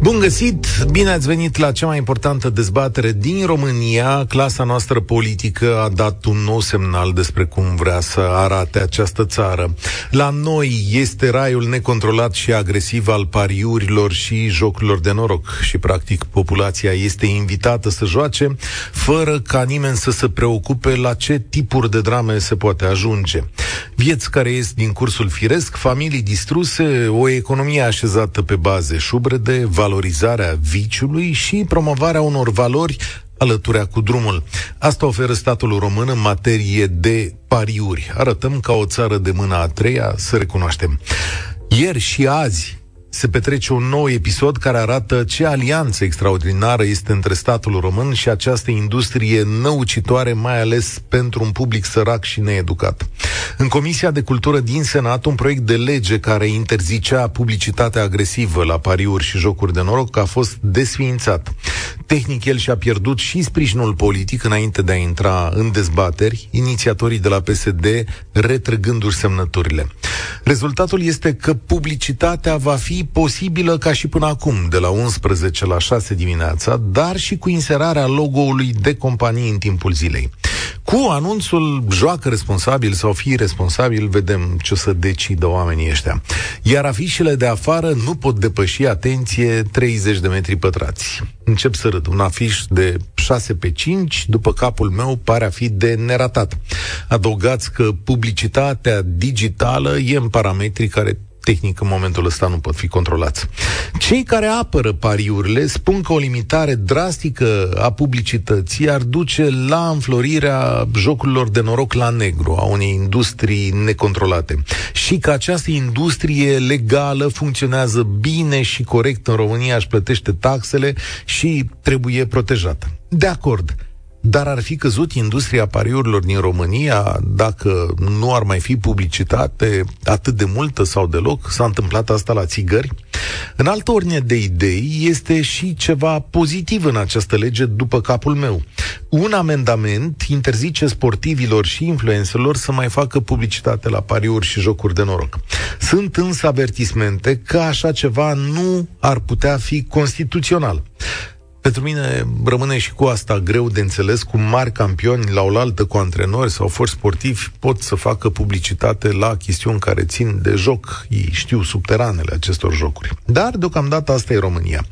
Bun găsit! Bine ați venit la cea mai importantă dezbatere din România. Clasa noastră politică a dat un nou semnal despre cum vrea să arate această țară. La noi este raiul necontrolat și agresiv al pariurilor și jocurilor de noroc și, practic, populația este invitată să joace fără ca nimeni să se preocupe la ce tipuri de drame se poate ajunge. Vieți care ies din cursul firesc, familii distruse, o economie așezată pe baze șubrede, valorizarea viciului și promovarea unor valori alăturea cu drumul. Asta oferă statul român în materie de pariuri. Arătăm ca o țară de mâna a treia, să recunoaștem. Ieri și azi, se petrece un nou episod care arată ce alianță extraordinară este între statul român și această industrie năucitoare, mai ales pentru un public sărac și needucat. În Comisia de Cultură din Senat, un proiect de lege care interzicea publicitatea agresivă la pariuri și jocuri de noroc a fost desființat. Tehnic, el și-a pierdut și sprijinul politic înainte de a intra în dezbateri, inițiatorii de la PSD retrăgându-și semnăturile. Rezultatul este că publicitatea va fi posibilă ca și până acum, de la 11 la 6 dimineața, dar și cu inserarea logo-ului de companie în timpul zilei. Cu anunțul joacă responsabil sau fi responsabil, vedem ce o să decidă oamenii ăștia. Iar afișele de afară nu pot depăși, atenție, 30 de metri pătrați. Încep să râd. Un afiș de 6 pe 5, după capul meu, pare a fi de neratat. Adăugați că publicitatea digitală e în parametri care tehnic în momentul ăsta nu pot fi controlați. Cei care apără pariurile spun că o limitare drastică a publicității ar duce la înflorirea jocurilor de noroc la negru, a unei industrii necontrolate. Și că această industrie legală funcționează bine și corect în România, își plătește taxele și trebuie protejată. De acord. Dar ar fi căzut industria pariurilor din România dacă nu ar mai fi publicitate atât de multă sau deloc? S-a întâmplat asta la țigări? În altă ordine de idei este și ceva pozitiv în această lege după capul meu. Un amendament interzice sportivilor și influencerilor să mai facă publicitate la pariuri și jocuri de noroc. Sunt însă avertismente că așa ceva nu ar putea fi constituțional. Pentru mine rămâne și cu asta greu de înțeles cum mari campioni la oaltă cu antrenori sau forți sportivi pot să facă publicitate la chestiuni care țin de joc. Ei știu subteranele acestor jocuri. Dar deocamdată asta e România.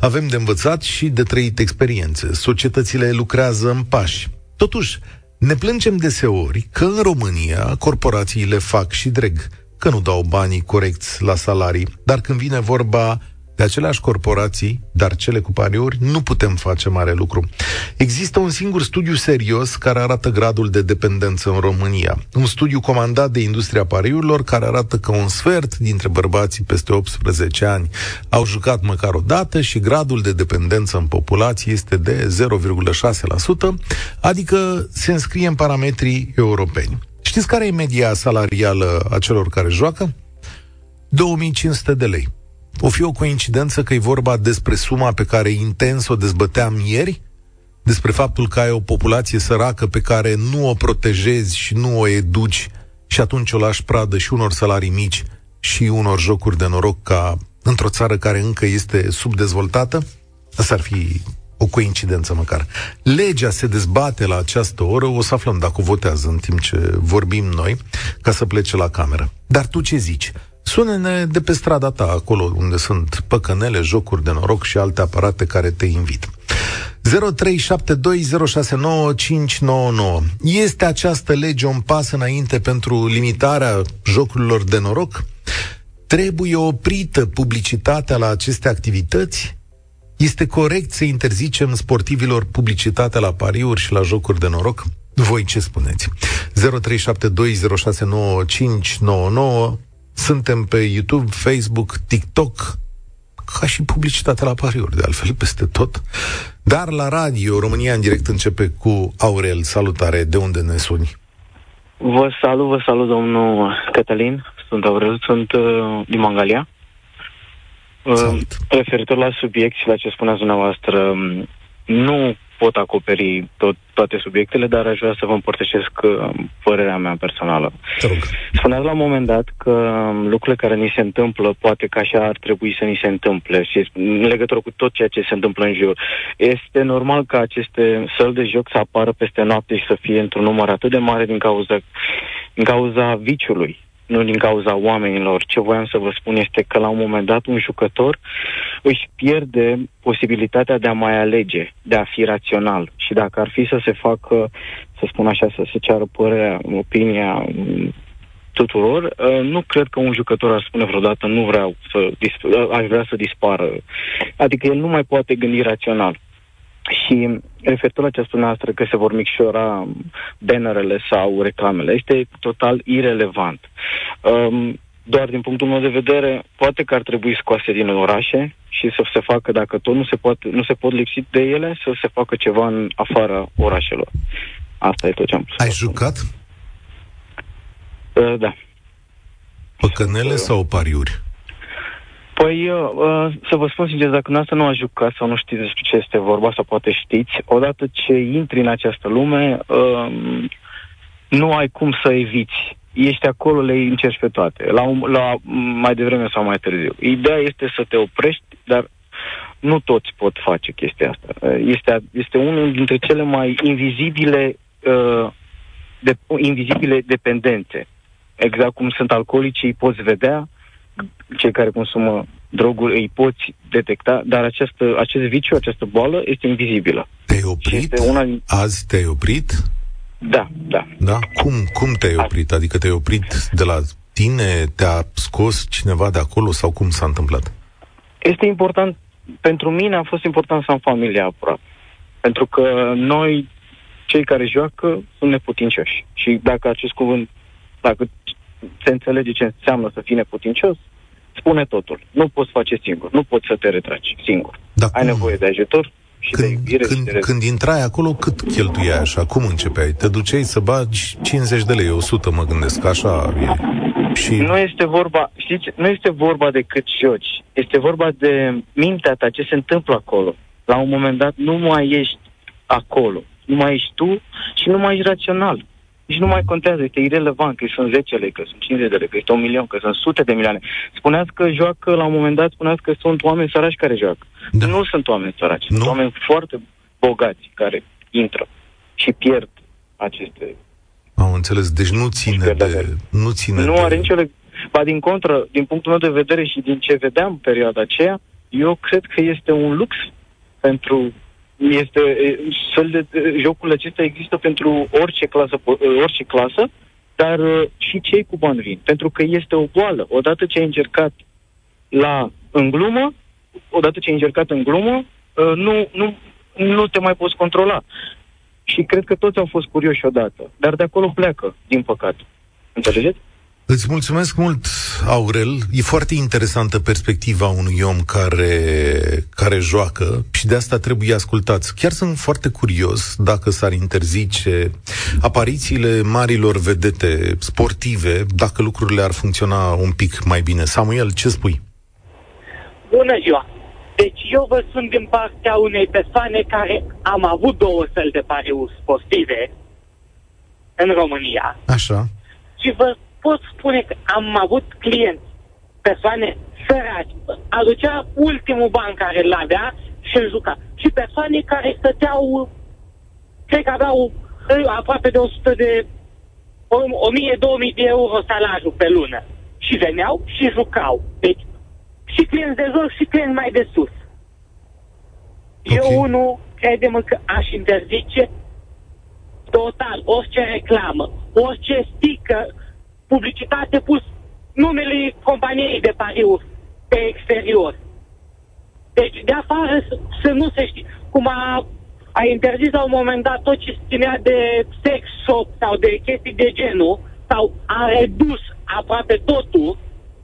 Avem de învățat și de trăit experiențe. Societățile lucrează în pași. Totuși, ne plângem deseori că în România corporațiile fac și dreg, că nu dau banii corecți la salarii, dar când vine vorba de aceleași corporații, dar cele cu pariuri, nu putem face mare lucru. Există un singur studiu serios care arată gradul de dependență în România. Un studiu comandat de industria pariurilor care arată că un sfert dintre bărbații peste 18 ani au jucat măcar o dată și gradul de dependență în populație este de 0,6%, adică se înscrie în parametrii europeni. Știți care e media salarială a celor care joacă? 2500 de lei. O fi o coincidență că e vorba despre suma pe care intens o dezbăteam ieri? Despre faptul că ai o populație săracă pe care nu o protejezi și nu o educi și atunci o lași pradă și unor salarii mici și unor jocuri de noroc ca într-o țară care încă este subdezvoltată? Asta ar fi o coincidență măcar. Legea se dezbate la această oră, o să aflăm dacă o votează în timp ce vorbim noi, ca să plece la cameră. Dar tu ce zici? Sună-ne de pe strada ta, acolo unde sunt păcănele, jocuri de noroc și alte aparate care te invit. 0372069599. Este această lege un pas înainte pentru limitarea jocurilor de noroc? Trebuie oprită publicitatea la aceste activități? Este corect să interzicem sportivilor publicitatea la pariuri și la jocuri de noroc? Voi ce spuneți? 0372069599 suntem pe YouTube, Facebook, TikTok, ca și publicitatea la pariuri, de altfel, peste tot. Dar la radio, România în direct începe cu Aurel. Salutare, de unde ne suni? Vă salut, vă salut, domnul Cătălin. Sunt Aurel, sunt uh, din Mangalia. Uh, referitor la subiect și la ce spuneați dumneavoastră, um, nu pot acoperi tot, toate subiectele, dar aș vrea să vă împărtășesc uh, părerea mea personală. Spuneați la un moment dat că um, lucrurile care ni se întâmplă, poate că așa ar trebui să ni se întâmple și în legătură cu tot ceea ce se întâmplă în jur. Este normal ca aceste săli de joc să apară peste noapte și să fie într-un număr atât de mare din cauza, din cauza viciului nu din cauza oamenilor. Ce voiam să vă spun este că la un moment dat un jucător își pierde posibilitatea de a mai alege, de a fi rațional. Și dacă ar fi să se facă, să spun așa, să se ceară părerea, opinia tuturor, uh, nu cred că un jucător ar spune vreodată nu vreau să, aș vrea să dispară. Adică el nu mai poate gândi rațional. Și referitor la ce spunea noastră că se vor micșora bannerele sau reclamele, este total irelevant. Um, doar din punctul meu de vedere, poate că ar trebui scoase din orașe și să se facă, dacă tot nu se, poate, nu se pot lipsi de ele, să se facă ceva în afara orașelor. Asta e tot ce am spus. Ai jucat? Uh, da. Păcănele uh, sau pariuri? Păi, uh, uh, să vă spun sincer, dacă noastră nu a jucat sau nu știți despre ce este vorba, sau poate știți, odată ce intri în această lume, uh, nu ai cum să eviți. Ești acolo, le încerci pe toate, la, un, la mai devreme sau mai târziu. Ideea este să te oprești, dar nu toți pot face chestia asta. Uh, este, este unul dintre cele mai invizibile, uh, de, invizibile dependențe. Exact cum sunt alcoolicii, îi poți vedea, cei care consumă droguri îi poți detecta, dar această, acest viciu, această boală este invizibilă. Te-ai oprit? Este una... Azi te-ai oprit? Da, da. Da? Cum, cum te-ai oprit? Adică te-ai oprit de la tine? Te-a scos cineva de acolo sau cum s-a întâmplat? Este important, pentru mine a fost important să am familia aproape. Pentru că noi, cei care joacă, sunt neputincioși. Și dacă acest cuvânt, dacă se înțelege ce înseamnă să fii neputincios, spune totul. Nu poți face singur, nu poți să te retragi singur. Da, Ai cum? nevoie de ajutor și când, de iubire când, și de când intrai acolo, cât cheltuiai așa? Cum începeai? Te duceai să bagi 50 de lei, 100 mă gândesc, așa e. Și... Nu este vorba, știți, nu este vorba de cât joci. Este vorba de mintea ta, ce se întâmplă acolo. La un moment dat nu mai ești acolo. Nu mai ești tu și nu mai ești rațional nici nu mai contează, este irrelevant că sunt 10 lei, că sunt 50 de lei, că este un milion, că sunt sute de milioane. Spuneați că joacă, la un moment dat, spuneați că sunt oameni săraci care joacă. Da. Nu sunt oameni săraci, nu. sunt oameni foarte bogați care intră și pierd aceste... Am înțeles, deci nu ține de... Nu, ține nu de... are nicio leg... Ba din contră, din punctul meu de vedere și din ce vedeam perioada aceea, eu cred că este un lux pentru este fel de jocurile acestea există pentru orice clasă, orice clasă, dar și cei cu bani vin. Pentru că este o boală. Odată ce ai încercat la în glumă, odată ce ai încercat în glumă, nu, nu, nu te mai poți controla. Și cred că toți au fost curioși odată. Dar de acolo pleacă, din păcate. Înțelegeți? Îți mulțumesc mult, Aurel. E foarte interesantă perspectiva unui om care, care joacă și de asta trebuie ascultați. Chiar sunt foarte curios dacă s-ar interzice aparițiile marilor vedete sportive, dacă lucrurile ar funcționa un pic mai bine. Samuel, ce spui? Bună ziua! Deci eu vă sunt din partea unei persoane care am avut două săli de pariuri sportive în România. Așa. Și vă pot spune că am avut clienți, persoane săraci, aducea ultimul ban care îl avea și îl juca. Și persoane care stăteau, cred că aveau aproape de 100 de 1000-2000 de euro salariu pe lună. Și veneau și jucau. Deci, și clienți de jos și clienți mai de sus. Okay. Eu, unul, credem că aș interzice total orice reclamă, orice stică publicitate pus numele companiei de pariuri pe exterior. Deci de afară să, să nu se știe. Cum a, a interzis la un moment dat tot ce ținea de sex shop sau de chestii de genul, sau a redus aproape totul,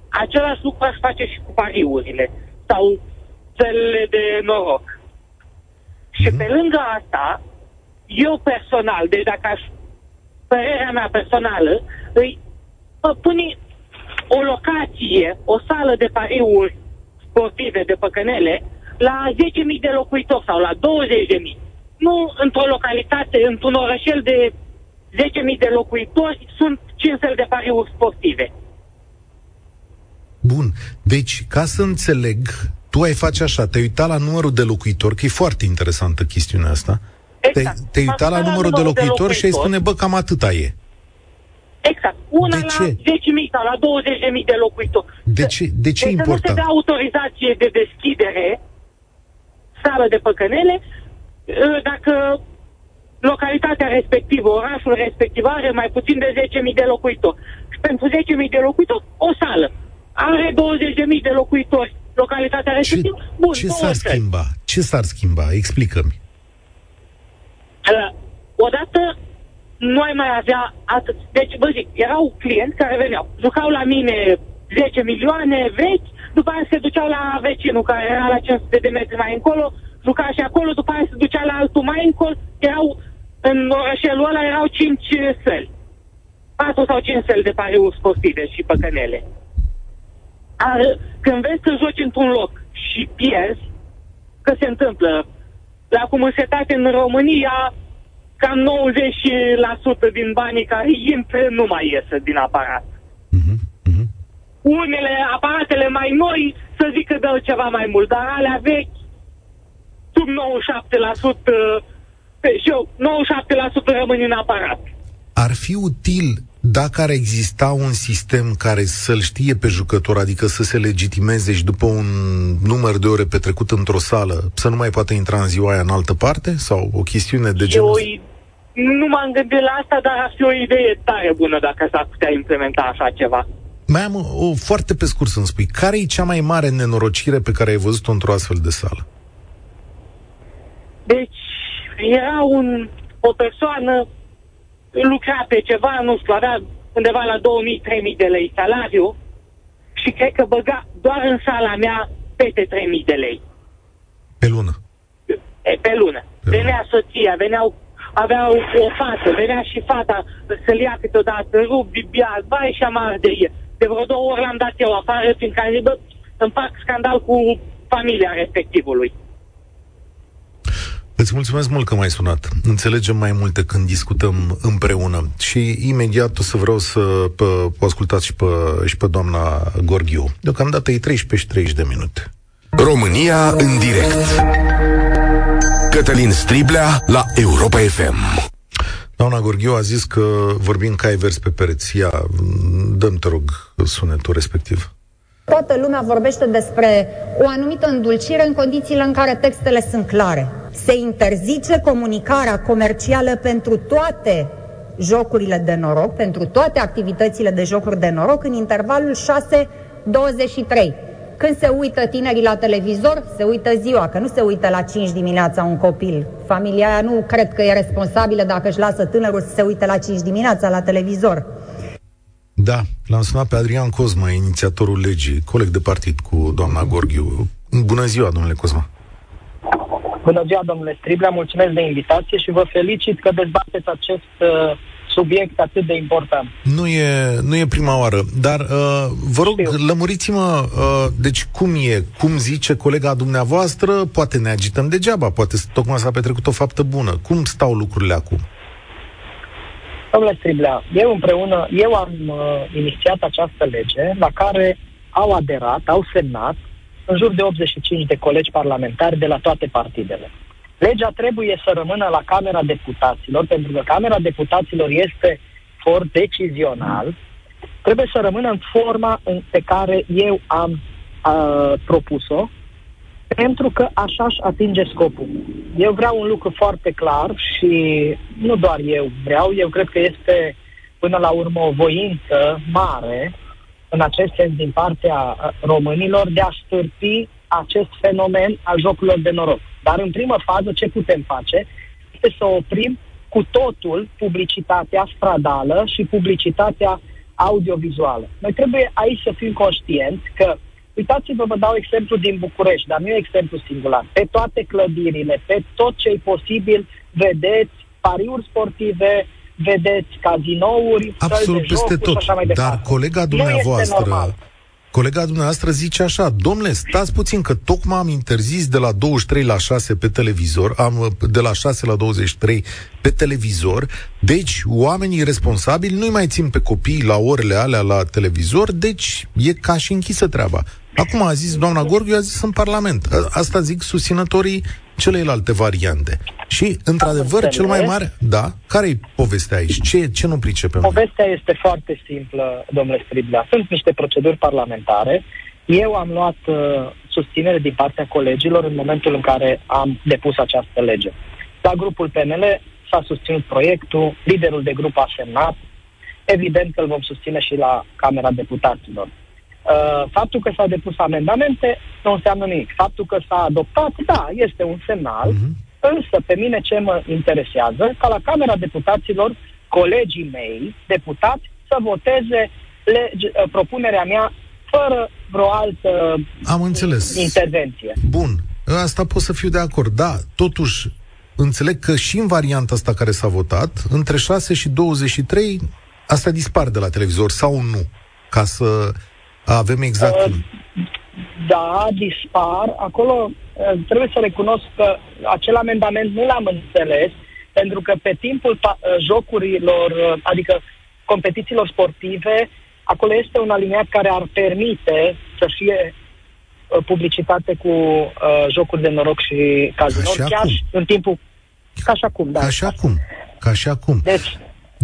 același lucru aș face și cu pariurile sau țările de noroc. Mm-hmm. Și mhm. pe lângă asta, eu personal, deci dacă aș, părerea mea personală, îi pune o locație, o sală de pariuri sportive de păcănele la 10.000 de locuitori sau la 20.000. nu într-o localitate, într-un orășel de 10.000 de locuitori, sunt 5 de pariuri sportive. Bun. Deci, ca să înțeleg, tu ai face așa, te uita la numărul de locuitori, că e foarte interesantă chestiunea asta. Exact. Te, te uita la numărul de locuitori, de locuitori și ai spune, bă, cam atâta e. Exact. Una de la ce? 10.000 sau la 20.000 de locuitori. De ce, de ce deci important? Să nu se dea autorizație de deschidere sală de păcănele ă, dacă localitatea respectivă, orașul respectiv are mai puțin de 10.000 de locuitori. Și pentru 10.000 de locuitori, o sală. Are 20.000 de locuitori localitatea respectivă. Ce, Bun, ce s-ar schimba? Ce s-ar schimba? Explică-mi. Uh, odată nu ai mai avea atât. Deci, vă zic, erau clienți care veneau, jucau la mine 10 milioane vechi, după aia se duceau la vecinul care era la 500 de metri mai încolo, juca și acolo, după aia se ducea la altul mai încolo, erau în orășelul ăla erau 5 săli. 4 sau 5 săli de pariuri sportive și păcănele. Ar, când vezi că joci într-un loc și pierzi, că se întâmplă. La comunitate în România, cam 90% din banii care intră nu mai iese din aparat. Uh-huh, uh-huh. Unele, aparatele mai noi, să zic că dă ceva mai mult, dar alea vechi, sub 97%, și eu, 97% rămân în aparat. Ar fi util dacă ar exista un sistem care să-l știe pe jucător, adică să se legitimeze și după un număr de ore petrecut într-o sală, să nu mai poată intra în ziua aia în altă parte? Sau o chestiune de genul ăsta? Nu m-am gândit la asta, dar ar fi o idee tare bună dacă s-ar putea implementa așa ceva. Mai am o, o foarte pe scurt să-mi spui. Care e cea mai mare nenorocire pe care ai văzut-o într-o astfel de sală? Deci, era un, o persoană lucra pe ceva, nu știu, avea undeva la 2000-3000 de lei salariu și cred că băga doar în sala mea peste 3000 de lei. Pe lună? E, pe lună. Pe venea lună. soția, veneau, avea o, o fată, venea și fata să-l ia câteodată, rup, bibia, vai și amar de el. De vreo două ori l-am dat eu afară, fiindcă am zis, bă, îmi fac scandal cu familia respectivului. Îți mulțumesc mult că m-ai sunat. Înțelegem mai multe când discutăm împreună. Și imediat o să vreau să pă, o ascultați și pe, și pe doamna Gorghiu. Deocamdată e 13 și 30 de minute. România în direct. Cătălin Striblea la Europa FM. Doamna Gorghiu a zis că vorbim cai vers pe pereți. Ia, dăm te rog sunetul respectiv. Toată lumea vorbește despre o anumită îndulcire în condițiile în care textele sunt clare. Se interzice comunicarea comercială pentru toate jocurile de noroc, pentru toate activitățile de jocuri de noroc în intervalul 6-23. Când se uită tinerii la televizor, se uită ziua, că nu se uită la 5 dimineața un copil. Familia aia nu cred că e responsabilă dacă își lasă tânărul să se uite la 5 dimineața la televizor. Da, l-am sunat pe Adrian Cosma, inițiatorul legii, coleg de partid cu doamna Gorghiu. Bună ziua, domnule Cosma! Bună ziua, domnule Striblea, mulțumesc de invitație și vă felicit că dezbateți acest uh, subiect atât de important. Nu e, nu e prima oară, dar uh, vă rog, Știu. lămuriți-mă, uh, deci cum e, cum zice colega dumneavoastră, poate ne agităm degeaba, poate tocmai s-a petrecut o faptă bună. Cum stau lucrurile acum? Domnule Striblea, eu împreună, eu am uh, inițiat această lege la care au aderat, au semnat în jur de 85 de colegi parlamentari de la toate partidele. Legea trebuie să rămână la Camera Deputaților, pentru că Camera Deputaților este for decizional, trebuie să rămână în forma în pe care eu am uh, propus-o, pentru că așa își atinge scopul. Eu vreau un lucru foarte clar și nu doar eu vreau, eu cred că este până la urmă o voință mare în acest sens din partea românilor de a stârpi acest fenomen al jocurilor de noroc. Dar în primă fază ce putem face este să oprim cu totul publicitatea stradală și publicitatea audiovizuală. Noi trebuie aici să fim conștienți că Uitați-vă, vă dau exemplu din București, dar nu e exemplu singular. Pe toate clădirile, pe tot ce e posibil, vedeți pariuri sportive, vedeți cazinouri, Absolut peste jocuri, tot. Așa mai Dar colega dumneavoastră, Colega dumneavoastră zice așa, domnule, stați puțin că tocmai am interzis de la 23 la 6 pe televizor, am de la 6 la 23 pe televizor, deci oamenii responsabili nu-i mai țin pe copii la orele alea la televizor, deci e ca și închisă treaba. Acum a zis doamna Gorghiu, a zis în Parlament. Asta zic susținătorii celelalte variante. Și, într-adevăr, cel mai mare... Da? Care-i povestea aici? Ce, ce nu pricepem? Povestea este foarte simplă, domnule Striblea. Sunt niște proceduri parlamentare. Eu am luat uh, susținere din partea colegilor în momentul în care am depus această lege. La grupul PNL s-a susținut proiectul, liderul de grup a semnat, evident că îl vom susține și la Camera Deputaților. Uh, faptul că s-au depus amendamente nu înseamnă nimic. Faptul că s-a adoptat, da, este un semnal, uh-huh. însă pe mine ce mă interesează, ca la Camera Deputaților, colegii mei, deputați, să voteze lege, uh, propunerea mea fără vreo altă Am înțeles. intervenție. Bun, asta pot să fiu de acord, da, totuși înțeleg că și în varianta asta care s-a votat, între 6 și 23, asta dispar de la televizor sau nu? Ca să avem exact... Uh, da, dispar. Acolo uh, trebuie să recunosc că acel amendament nu l-am înțeles, pentru că pe timpul uh, jocurilor, uh, adică competițiilor sportive, acolo este un aliniat care ar permite să fie uh, publicitate cu uh, jocuri de noroc și cazino, chiar cum? în timpul... Ca și acum, da. Ca și acum. Ca și acum. Deci,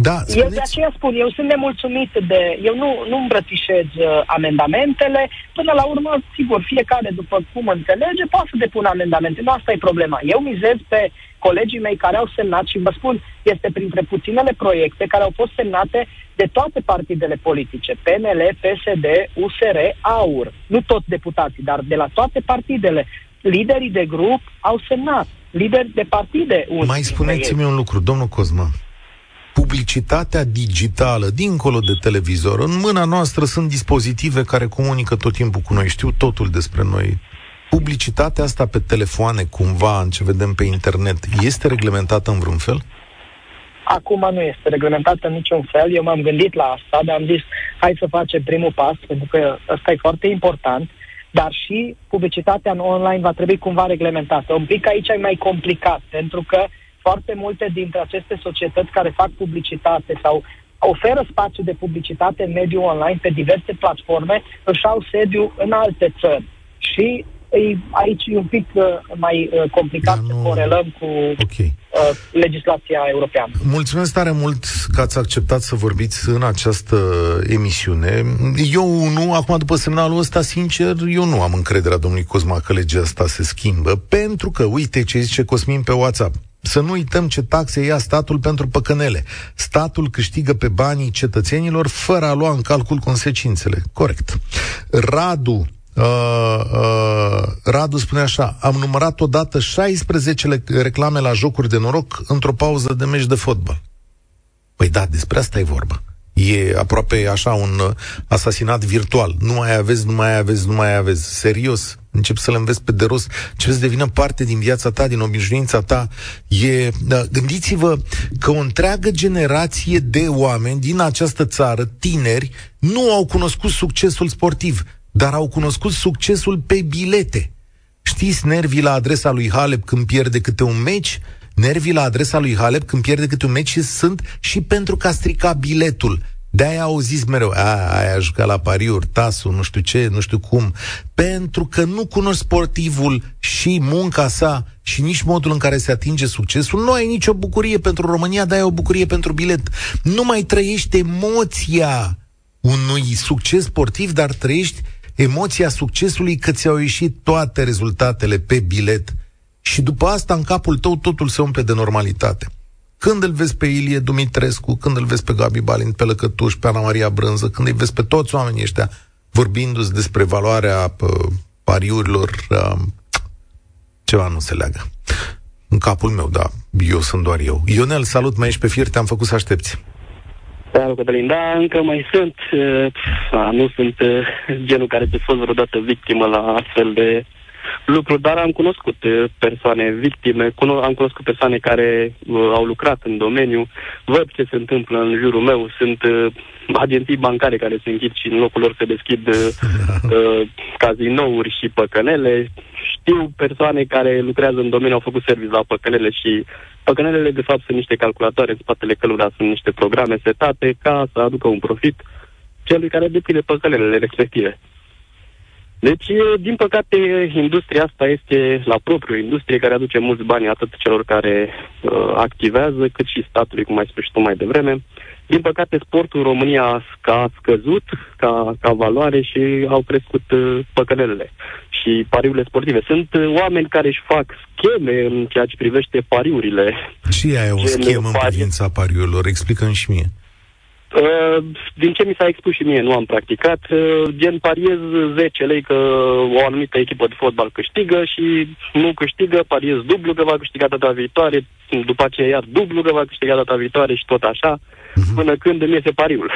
da, spuneți... Eu de aceea spun, eu sunt nemulțumit de... Eu nu, nu îmbrățișez uh, amendamentele. Până la urmă, sigur, fiecare, după cum înțelege, poate să depună amendamente. Nu asta e problema. Eu mizez pe colegii mei care au semnat și vă spun, este printre puținele proiecte care au fost semnate de toate partidele politice, PNL, PSD, USR, AUR. Nu toți deputații, dar de la toate partidele. Liderii de grup au semnat, lideri de partide. Mai spuneți-mi un lucru, domnul Cosma publicitatea digitală, dincolo de televizor. În mâna noastră sunt dispozitive care comunică tot timpul cu noi, știu totul despre noi. Publicitatea asta pe telefoane, cumva, în ce vedem pe internet, este reglementată în vreun fel? Acum nu este reglementată în niciun fel. Eu m-am gândit la asta, dar am zis, hai să facem primul pas, pentru că ăsta e foarte important, dar și publicitatea în online va trebui cumva reglementată. Un pic aici e mai complicat, pentru că uh, foarte multe dintre aceste societăți care fac publicitate sau oferă spațiu de publicitate în mediul online pe diverse platforme, își au sediu în alte țări. Și e, aici e un pic uh, mai uh, complicat da, nu... să corelăm cu okay. uh, legislația europeană. Mulțumesc tare mult că ați acceptat să vorbiți în această emisiune. Eu nu, acum după semnalul ăsta, sincer, eu nu am încrederea domnului Cosma că legea asta se schimbă, pentru că, uite ce zice Cosmin pe WhatsApp, să nu uităm ce taxe ia statul pentru păcănele. Statul câștigă pe banii cetățenilor fără a lua în calcul consecințele. Corect. Radu Uh, uh, Radu spune așa, am numărat odată 16 reclame la jocuri de noroc într-o pauză de meci de fotbal. Păi da, despre asta e vorba. E aproape așa un uh, asasinat virtual. Nu mai aveți, nu mai aveți, nu mai aveți. Serios, încep să le înveți pe de rost, ce să devină parte din viața ta, din obișnuința ta. E, da, gândiți-vă că o întreagă generație de oameni din această țară, tineri, nu au cunoscut succesul sportiv, dar au cunoscut succesul pe bilete. Știți nervii la adresa lui Halep când pierde câte un meci? Nervii la adresa lui Halep când pierde câte un meci sunt și pentru că a stricat biletul. De-aia au zis mereu, a, aia a jucat la pariuri, tasul, nu știu ce, nu știu cum. Pentru că nu cunoști sportivul și munca sa și nici modul în care se atinge succesul, nu ai nicio bucurie pentru România, dar ai o bucurie pentru bilet. Nu mai trăiești emoția unui succes sportiv, dar trăiești emoția succesului că ți-au ieșit toate rezultatele pe bilet. Și după asta, în capul tău, totul se umple de normalitate. Când îl vezi pe Ilie Dumitrescu, când îl vezi pe Gabi Balin, pe Lăcătuș, pe Ana Maria Brânză, când îi vezi pe toți oamenii ăștia vorbindu-ți despre valoarea pă, pariurilor, uh, ceva nu se leagă. În capul meu, da, eu sunt doar eu. Ionel, salut, mai ești pe fir, te-am făcut să aștepți. Salut, Cătălin. Da, încă mai sunt. Uh, nu sunt uh, genul care te fost vreodată victimă la astfel de lucru, dar am cunoscut uh, persoane victime, cuno- am cunoscut persoane care uh, au lucrat în domeniu, văd ce se întâmplă în jurul meu, sunt uh, agenții bancare care se închid și în locul lor se deschid uh, uh, cazinouri și păcănele. Știu persoane care lucrează în domeniu, au făcut service la păcănele și păcănelele de fapt sunt niște calculatoare în spatele cărora sunt niște programe setate ca să aducă un profit celui care deține păcănelele respective. Deci, din păcate, industria asta este la propriu industrie care aduce mulți bani atât celor care uh, activează, cât și statului, cum ai spus și tu mai devreme. Din păcate, sportul în România a scăzut ca, ca valoare și au crescut uh, păcănelele și pariurile sportive. Sunt uh, oameni care își fac scheme în ceea ce privește pariurile. Și aia e o schemă în privința pariurilor. Explicăm și mie. Uh, din ce mi s-a expus și mie, nu am practicat, uh, gen pariez 10 lei că o anumită echipă de fotbal câștigă și nu câștigă, pariez dublu că va câștiga data viitoare, după aceea iar dublu că va câștiga data viitoare și tot așa, uh-huh. până când îmi iese pariul.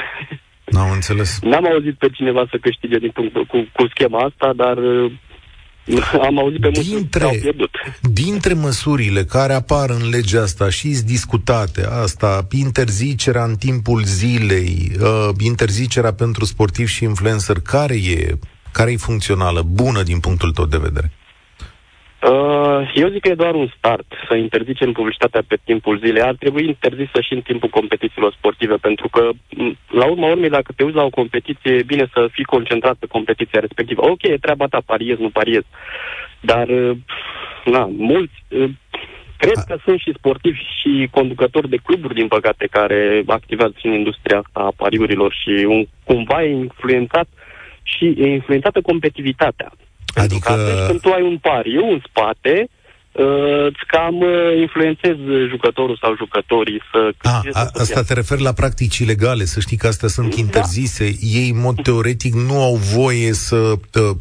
N-am înțeles. N-am auzit pe cineva să câștige din punct, cu, cu schema asta, dar uh, am auzit pe mulți dintre, au pierdut. Dintre măsurile care apar în legea asta și sunt discutate, asta, interzicerea în timpul zilei, uh, interzicerea pentru sportivi și influencer, care e, care e funcțională, bună din punctul tău de vedere? Uh, eu zic că e doar un start să interzicem publicitatea pe timpul zilei. Ar trebui interzisă și în timpul competițiilor sportive, pentru că, la urma urmei, dacă te uiți la o competiție, e bine să fii concentrat pe competiția respectivă. Ok, e treaba ta, pariez, nu pariez. Dar, uh, na, mulți, uh, cred că sunt și sportivi și conducători de cluburi, din păcate, care activează în industria asta a pariurilor și un, cumva e influențat și e influențată competitivitatea. Pentru adică... că atunci când tu ai un pariu în spate, uh, îți cam uh, influențezi jucătorul sau jucătorii să... A, a, asta te referi la practici ilegale, să știi că astea sunt da. interzise. Ei, în mod teoretic, nu au voie să, uh,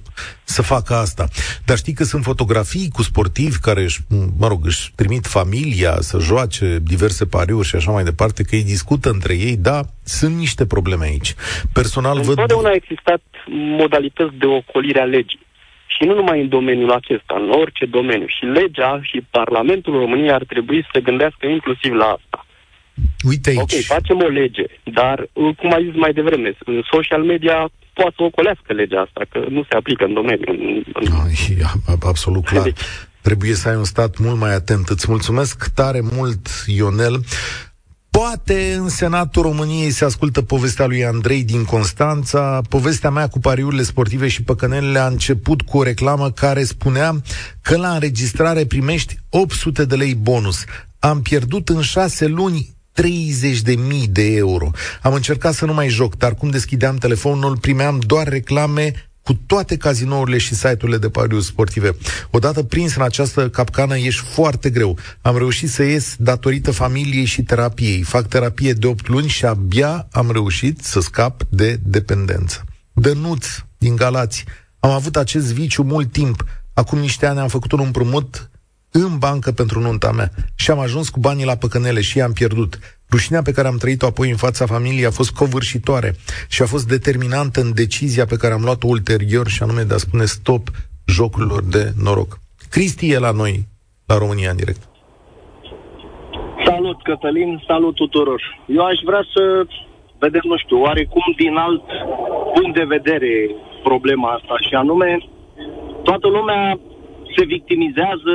să facă asta. Dar știi că sunt fotografii cu sportivi care își, mă rog, își trimit familia să joace diverse pariuri și așa mai departe, că ei discută între ei, da, sunt niște probleme aici. Personal văd... Întotdeauna a existat modalități de ocolire a legii. Și nu numai în domeniul acesta, în orice domeniu. Și legea și Parlamentul României ar trebui să se gândească inclusiv la asta. Uite aici. Ok, facem o lege, dar, cum ai zis mai devreme, în social media poate să ocolească legea asta, că nu se aplică în domeniu. Ai, absolut clar. Deci, Trebuie să ai un stat mult mai atent. Îți mulțumesc tare mult, Ionel. Poate în Senatul României se ascultă povestea lui Andrei din Constanța. Povestea mea cu pariurile sportive și păcănelele a început cu o reclamă care spunea că la înregistrare primești 800 de lei bonus. Am pierdut în șase luni 30 de mii de euro. Am încercat să nu mai joc, dar cum deschideam telefonul, primeam doar reclame cu toate cazinourile și site-urile de pariuri sportive. Odată prins în această capcană, ești foarte greu. Am reușit să ies datorită familiei și terapiei. Fac terapie de 8 luni și abia am reușit să scap de dependență. Dănuț din Galați. Am avut acest viciu mult timp. Acum niște ani am făcut un împrumut în bancă pentru nunta mea și am ajuns cu banii la păcănele și i-am pierdut. Rușinea pe care am trăit-o apoi în fața familiei a fost covârșitoare și a fost determinantă în decizia pe care am luat-o ulterior și anume de a spune stop jocurilor de noroc. Cristi e la noi, la România în direct. Salut, Cătălin, salut tuturor. Eu aș vrea să vedem, nu știu, oarecum din alt punct de vedere problema asta și anume toată lumea se victimizează,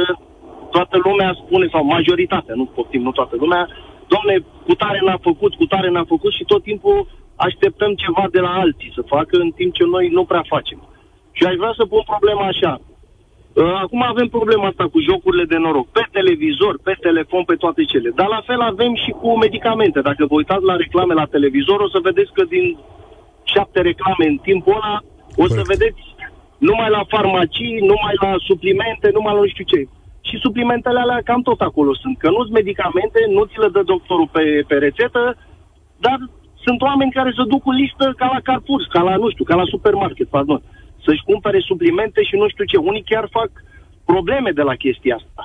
toată lumea spune, sau majoritatea, nu poftim, nu toată lumea, domne, cu tare n-a făcut, cu tare n-a făcut și tot timpul așteptăm ceva de la alții să facă, în timp ce noi nu prea facem. Și aș vrea să pun problema așa. Uh, acum avem problema asta cu jocurile de noroc. Pe televizor, pe telefon, pe toate cele. Dar la fel avem și cu medicamente. Dacă vă uitați la reclame la televizor, o să vedeți că din șapte reclame în timpul ăla, o să vedeți numai la farmacii, numai la suplimente, numai la nu știu ce și suplimentele alea cam tot acolo sunt. Că nu sunt medicamente, nu ți le dă doctorul pe, pe rețetă, dar sunt oameni care se duc cu listă ca la Carrefour, ca la, nu știu, ca la supermarket, pardon, să-și cumpere suplimente și nu știu ce. Unii chiar fac probleme de la chestia asta.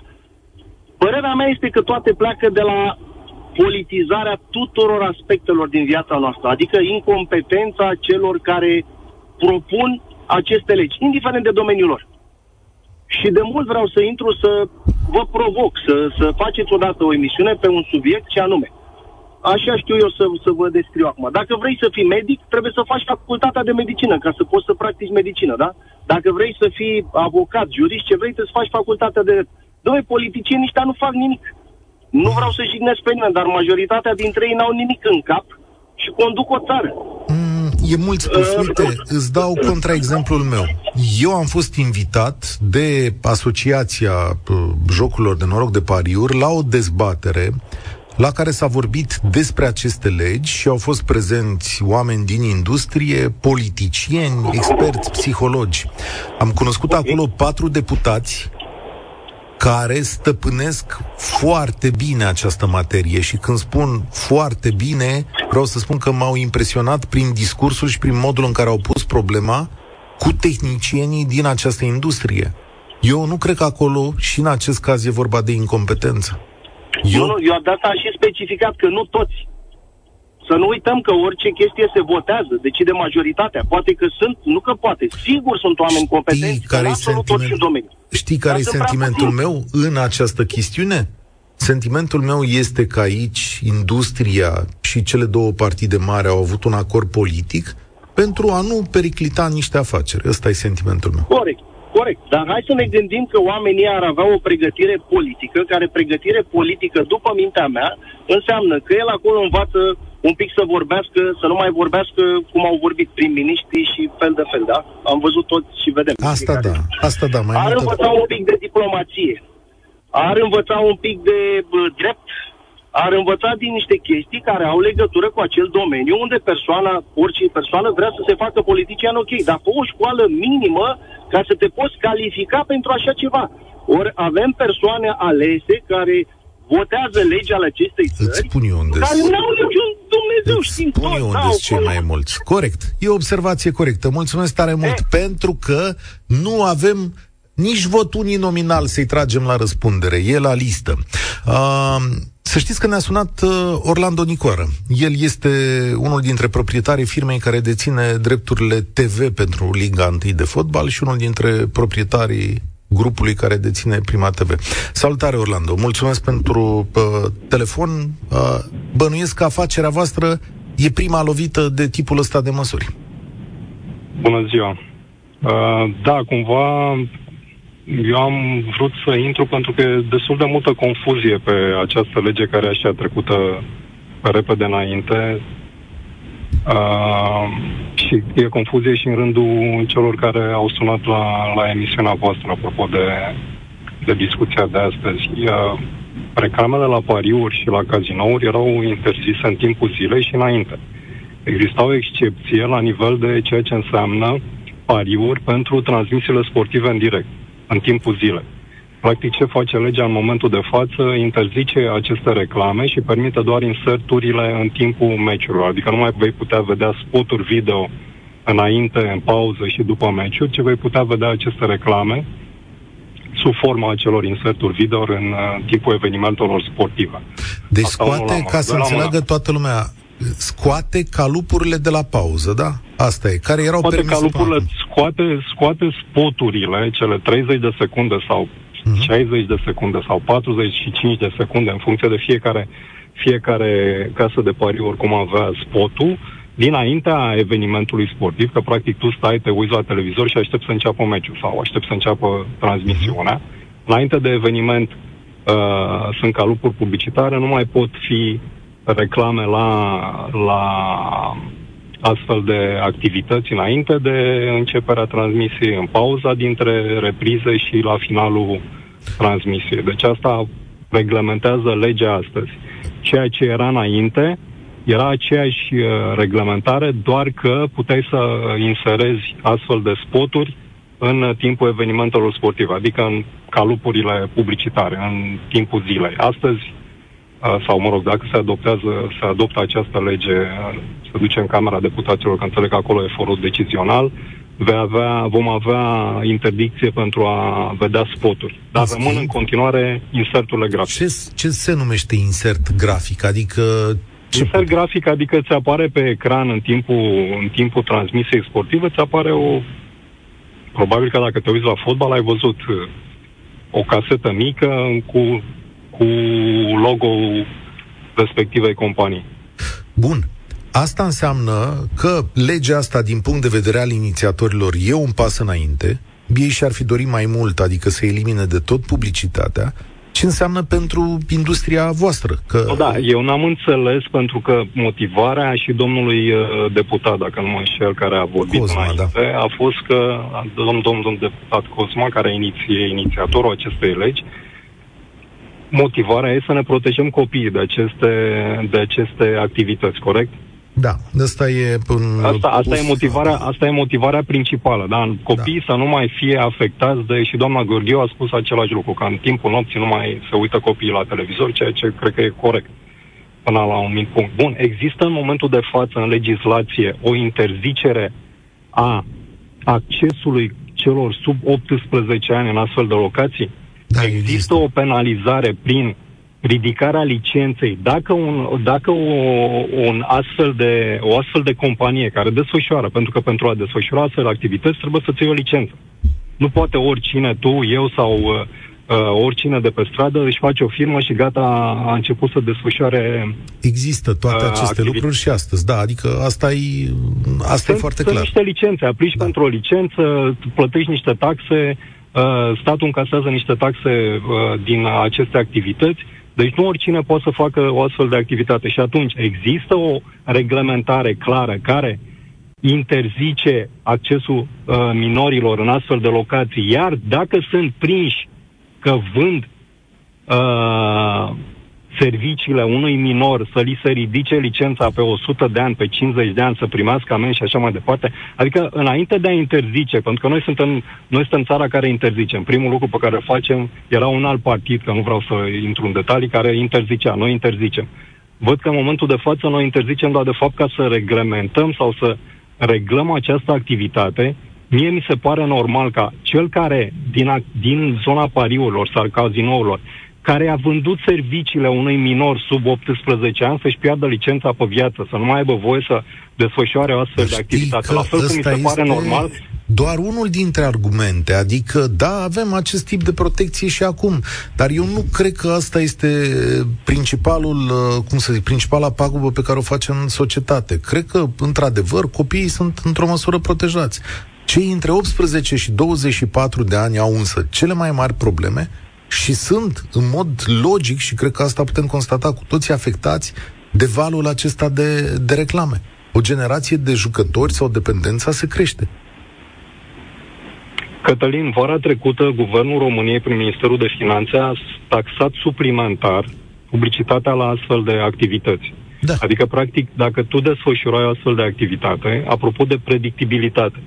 Părerea mea este că toate pleacă de la politizarea tuturor aspectelor din viața noastră, adică incompetența celor care propun aceste legi, indiferent de domeniul lor. Și de mult vreau să intru să vă provoc, să, să faceți odată o emisiune pe un subiect ce anume. Așa știu eu să, să vă descriu acum. Dacă vrei să fii medic, trebuie să faci facultatea de medicină ca să poți să practici medicină, da? Dacă vrei să fii avocat, jurist, ce vrei, să faci facultatea de... Doi politicieni ăștia nu fac nimic. Nu vreau să jignesc pe nimeni, dar majoritatea dintre ei n-au nimic în cap și conduc o țară. Mm, e mult spus. Uh, Uite, îți dau contraexemplul meu. Eu am fost invitat de Asociația uh, Jocurilor de Noroc de Pariuri la o dezbatere la care s-a vorbit despre aceste legi și au fost prezenți oameni din industrie, politicieni, experți, psihologi. Am cunoscut okay. acolo patru deputați care stăpânesc foarte bine această materie și când spun foarte bine, vreau să spun că m-au impresionat prin discursul și prin modul în care au pus problema cu tehnicienii din această industrie. Eu nu cred că acolo și în acest caz e vorba de incompetență. Eu, nu, nu, eu de asta și specificat că nu toți. Să nu uităm că orice chestie se votează, decide majoritatea. Poate că sunt, nu că poate, sigur sunt oameni competenți, Știi care absolut toți în domeniu. Știi care e sentimentul meu în această chestiune? Sentimentul meu este că aici industria și cele două partide mari au avut un acord politic pentru a nu periclita niște afaceri. Ăsta e sentimentul meu. Corect. Corect, dar hai să ne gândim că oamenii ar avea o pregătire politică, care pregătire politică, după mintea mea, înseamnă că el acolo învață un pic să vorbească, să nu mai vorbească cum au vorbit prim-ministrii și fel de fel, da? Am văzut tot și vedem. Asta da, asta da. Mai ar multă... învăța un pic de diplomație, ar învăța un pic de bă, drept, ar învăța din niște chestii care au legătură cu acel domeniu unde persoana, orice persoană vrea să se facă politician ok, dar cu o școală minimă ca să te poți califica pentru așa ceva. Ori avem persoane alese care votează legea ale acestei țări, Îți spun eu unde care nu au niciun Dumnezeu, Îți știm spun eu unde cei mai mulți. Corect. E o observație corectă. Mulțumesc tare mult, e. pentru că nu avem nici vot uninominal să-i tragem la răspundere. E la listă. Uh, să știți că ne-a sunat uh, Orlando Nicoară. El este unul dintre proprietarii firmei care deține drepturile TV pentru Liga 1 de fotbal și unul dintre proprietarii grupului care deține Prima TV. Salutare, Orlando! Mulțumesc pentru uh, telefon. Uh, bănuiesc că afacerea voastră e prima lovită de tipul ăsta de măsuri. Bună ziua! Uh, da, cumva eu am vrut să intru pentru că e destul de multă confuzie pe această lege care așa trecută repede înainte. Uh, și e confuzie și în rândul celor care au sunat la, la emisiunea voastră apropo de, de discuția de astăzi. Uh, reclamele la pariuri și la cazinouri erau interzise în timpul zilei și înainte. Exista o excepție la nivel de ceea ce înseamnă pariuri pentru transmisiile sportive în direct în timpul zilei. Practic, ce face legea în momentul de față? Interzice aceste reclame și permite doar inserturile în timpul meciurilor. Adică nu mai vei putea vedea spoturi video înainte, în pauză și după meciuri, ci vei putea vedea aceste reclame sub forma acelor inserturi video în uh, timpul evenimentelor sportive. Deci scoate, ca să înțeleagă toată lumea, scoate calupurile de la pauză, da? Asta e, care erau scoate calupurile, scoate, scoate spoturile, cele 30 de secunde sau uh-huh. Mhm. 60 de secunde sau 45 de secunde, în funcție de fiecare, fiecare casă de pariuri cum avea spotul, dinaintea evenimentului sportiv, că practic tu stai, te uiți la televizor și aștepți să înceapă meciul sau aștepți să înceapă transmisiunea. Uh-huh. Înainte de eveniment uh, sunt calupuri publicitare, nu mai pot fi reclame la, la astfel de activități înainte de începerea transmisiei, în pauza dintre reprize și la finalul transmisiei. Deci asta reglementează legea astăzi. Ceea ce era înainte era aceeași uh, reglementare, doar că puteai să inserezi astfel de spoturi în timpul evenimentelor sportive, adică în calupurile publicitare, în timpul zilei. Astăzi sau mă rog, dacă se adoptează, se adoptă această lege, se duce în Camera Deputaților, că înțeleg că acolo e forul decizional, vei avea, vom avea interdicție pentru a vedea spoturi. Dar În rămân în continuare inserturile grafice. Ce, ce se numește insert grafic? Adică ce Insert grafic, adică ți apare pe ecran în timpul, în timpul transmisiei sportive, ți apare o, probabil că dacă te uiți la fotbal ai văzut uh, o casetă mică cu, cu logo respectivei companii. Bun. Asta înseamnă că legea asta, din punct de vedere al inițiatorilor, e un pas înainte. Ei și-ar fi dorit mai mult, adică să elimine de tot publicitatea, ce înseamnă pentru industria voastră. Că... Da, eu n-am înțeles pentru că motivarea și domnului uh, deputat, dacă nu mă înșel, care a vorbit Cosma, înainte, da. a fost că domnul, domnul deputat Cosma, care e inițiatorul acestei legi, motivarea e să ne protejăm copiii de aceste, de aceste activități, corect? Da, asta e un asta, asta, e motivarea, asta e motivarea principală, da? Copiii da. să nu mai fie afectați de, și doamna Gheorghiu a spus același lucru, că în timpul nopții nu mai se uită copiii la televizor, ceea ce cred că e corect până la un mic punct. Bun, există în momentul de față în legislație o interzicere a accesului celor sub 18 ani în astfel de locații? Da, există, există o penalizare prin ridicarea licenței, dacă, un, dacă o, un astfel de, o astfel de companie care desfășoară, pentru că pentru a desfășura astfel de activități trebuie să-ți iei o licență. Nu poate oricine, tu, eu sau uh, uh, oricine de pe stradă își face o firmă și gata, a început să desfășoare Există toate uh, aceste activități. lucruri și astăzi, da, adică asta e, asta sunt, e foarte sunt clar. niște licențe, aplici da. pentru o licență, plătești niște taxe, uh, statul încasează niște taxe uh, din aceste activități, deci nu oricine poate să facă o astfel de activitate. Și atunci există o reglementare clară care interzice accesul uh, minorilor în astfel de locații, iar dacă sunt prinși că vând uh, serviciile unui minor să li se ridice licența pe 100 de ani, pe 50 de ani, să primească amenzi și așa mai departe. Adică, înainte de a interzice, pentru că noi suntem, noi suntem țara care interzice. Primul lucru pe care îl facem era un alt partid, că nu vreau să intru în detalii, care interzicea. Noi interzicem. Văd că în momentul de față noi interzicem, dar de fapt ca să reglementăm sau să reglăm această activitate, mie mi se pare normal ca cel care din, din zona pariurilor sau cazinourilor care a vândut serviciile unui minor sub 18 ani să-și piardă licența pe viață, să nu mai aibă voie să desfășoare o astfel de activitate. La fel cum mi se pare normal doar unul dintre argumente, adică da, avem acest tip de protecție și acum, dar eu nu cred că asta este principalul, uh, cum să zic, principala pagubă pe care o facem în societate. Cred că, într-adevăr, copiii sunt într-o măsură protejați. Cei între 18 și 24 de ani au însă cele mai mari probleme și sunt, în mod logic, și cred că asta putem constata cu toții afectați de valul acesta de, de reclame. O generație de jucători sau dependența se crește. Cătălin, vara trecută, Guvernul României, prin Ministerul de Finanțe, a taxat suplimentar publicitatea la astfel de activități. Da. Adică, practic, dacă tu desfășurai o astfel de activitate, apropo de predictibilitate,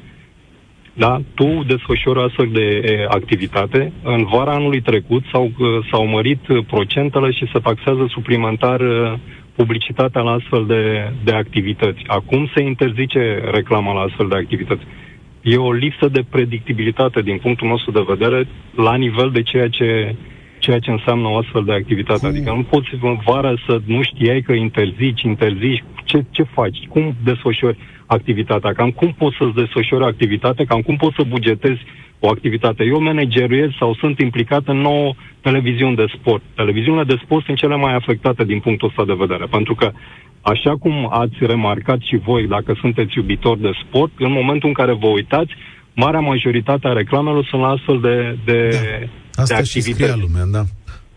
da? Tu desfășori astfel de e, activitate. În vara anului trecut s-au, s-au mărit procentele și se taxează suplimentar publicitatea la astfel de, de activități. Acum se interzice reclama la astfel de activități. E o lipsă de predictibilitate din punctul nostru de vedere la nivel de ceea ce, ceea ce înseamnă o astfel de activitate. Cum? Adică nu poți în vară să nu știai că interzici, interzici, ce, ce faci, cum desfășori activitatea, cam cum poți să-ți desfășori activitatea, cam cum poți să bugetezi o activitate. Eu manageruiez sau sunt implicat în nouă televiziuni de sport. Televiziunile de sport sunt cele mai afectate din punctul ăsta de vedere, pentru că așa cum ați remarcat și voi, dacă sunteți iubitori de sport, în momentul în care vă uitați, marea majoritate a reclamelor sunt la astfel de, de, da. Asta de activități. Și lumea, da.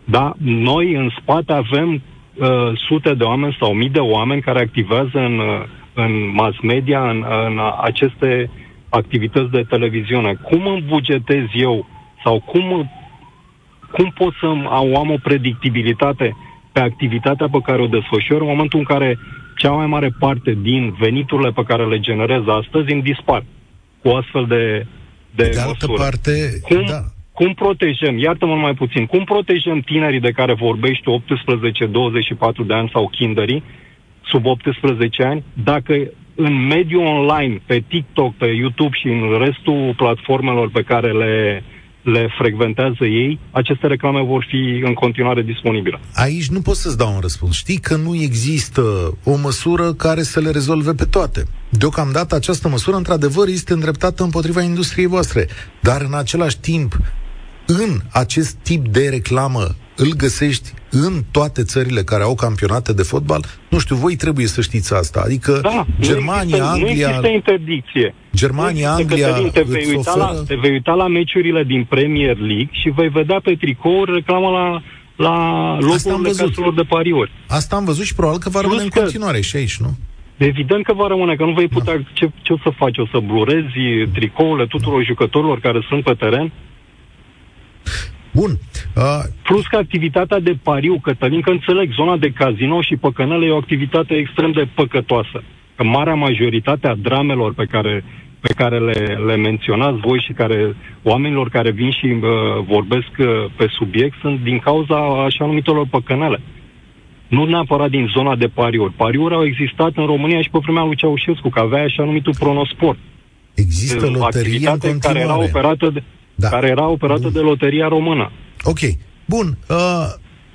Da, noi în spate avem uh, sute de oameni sau mii de oameni care activează în uh, în mass media, în, în aceste activități de televiziune. Cum îmi bugetez eu sau cum, cum pot să am o predictibilitate pe activitatea pe care o desfășor în momentul în care cea mai mare parte din veniturile pe care le generez astăzi îmi dispar cu astfel de, de, de altă măsură. parte, cum, da. cum protejăm, iartă-mă mai puțin, cum protejăm tinerii de care vorbești 18-24 de ani sau kinderii sub 18 ani, dacă în mediul online, pe TikTok, pe YouTube și în restul platformelor pe care le, le frecventează ei, aceste reclame vor fi în continuare disponibile. Aici nu pot să-ți dau un răspuns. Știi că nu există o măsură care să le rezolve pe toate. Deocamdată această măsură, într-adevăr, este îndreptată împotriva industriei voastre. Dar, în același timp, în acest tip de reclamă îl găsești în toate țările care au campionate de fotbal. Nu știu, voi trebuie să știți asta. Adică da, Germania, nu există, Anglia... Nu există interdicție. Germania, nu Anglia... Te vei, uita oferă... la, te vei uita la meciurile din Premier League și vei vedea pe tricouri reclamă la la locurile caselor de pariuri. Asta am văzut și probabil că va rămâne în continuare și aici, nu? Evident că va rămâne, că nu vei putea... Da. Ce, ce o să faci? O să blurezi tricourile tuturor jucătorilor care sunt pe teren? Bun. Uh... Plus că activitatea de pariu, Cătălin, că înțeleg, zona de casino și păcănele e o activitate extrem de păcătoasă. Că marea majoritate a dramelor pe care, pe care le, le menționați voi și care oamenilor care vin și uh, vorbesc uh, pe subiect sunt din cauza așa numitelor păcănele. Nu neapărat din zona de pariuri. Pariuri au existat în România și pe vremea lui Ceaușescu, că avea așa numitul pronosport. Există loterie în continuare. care era operată de, da. care era operată Bun. de Loteria Română. Ok. Bun. Uh,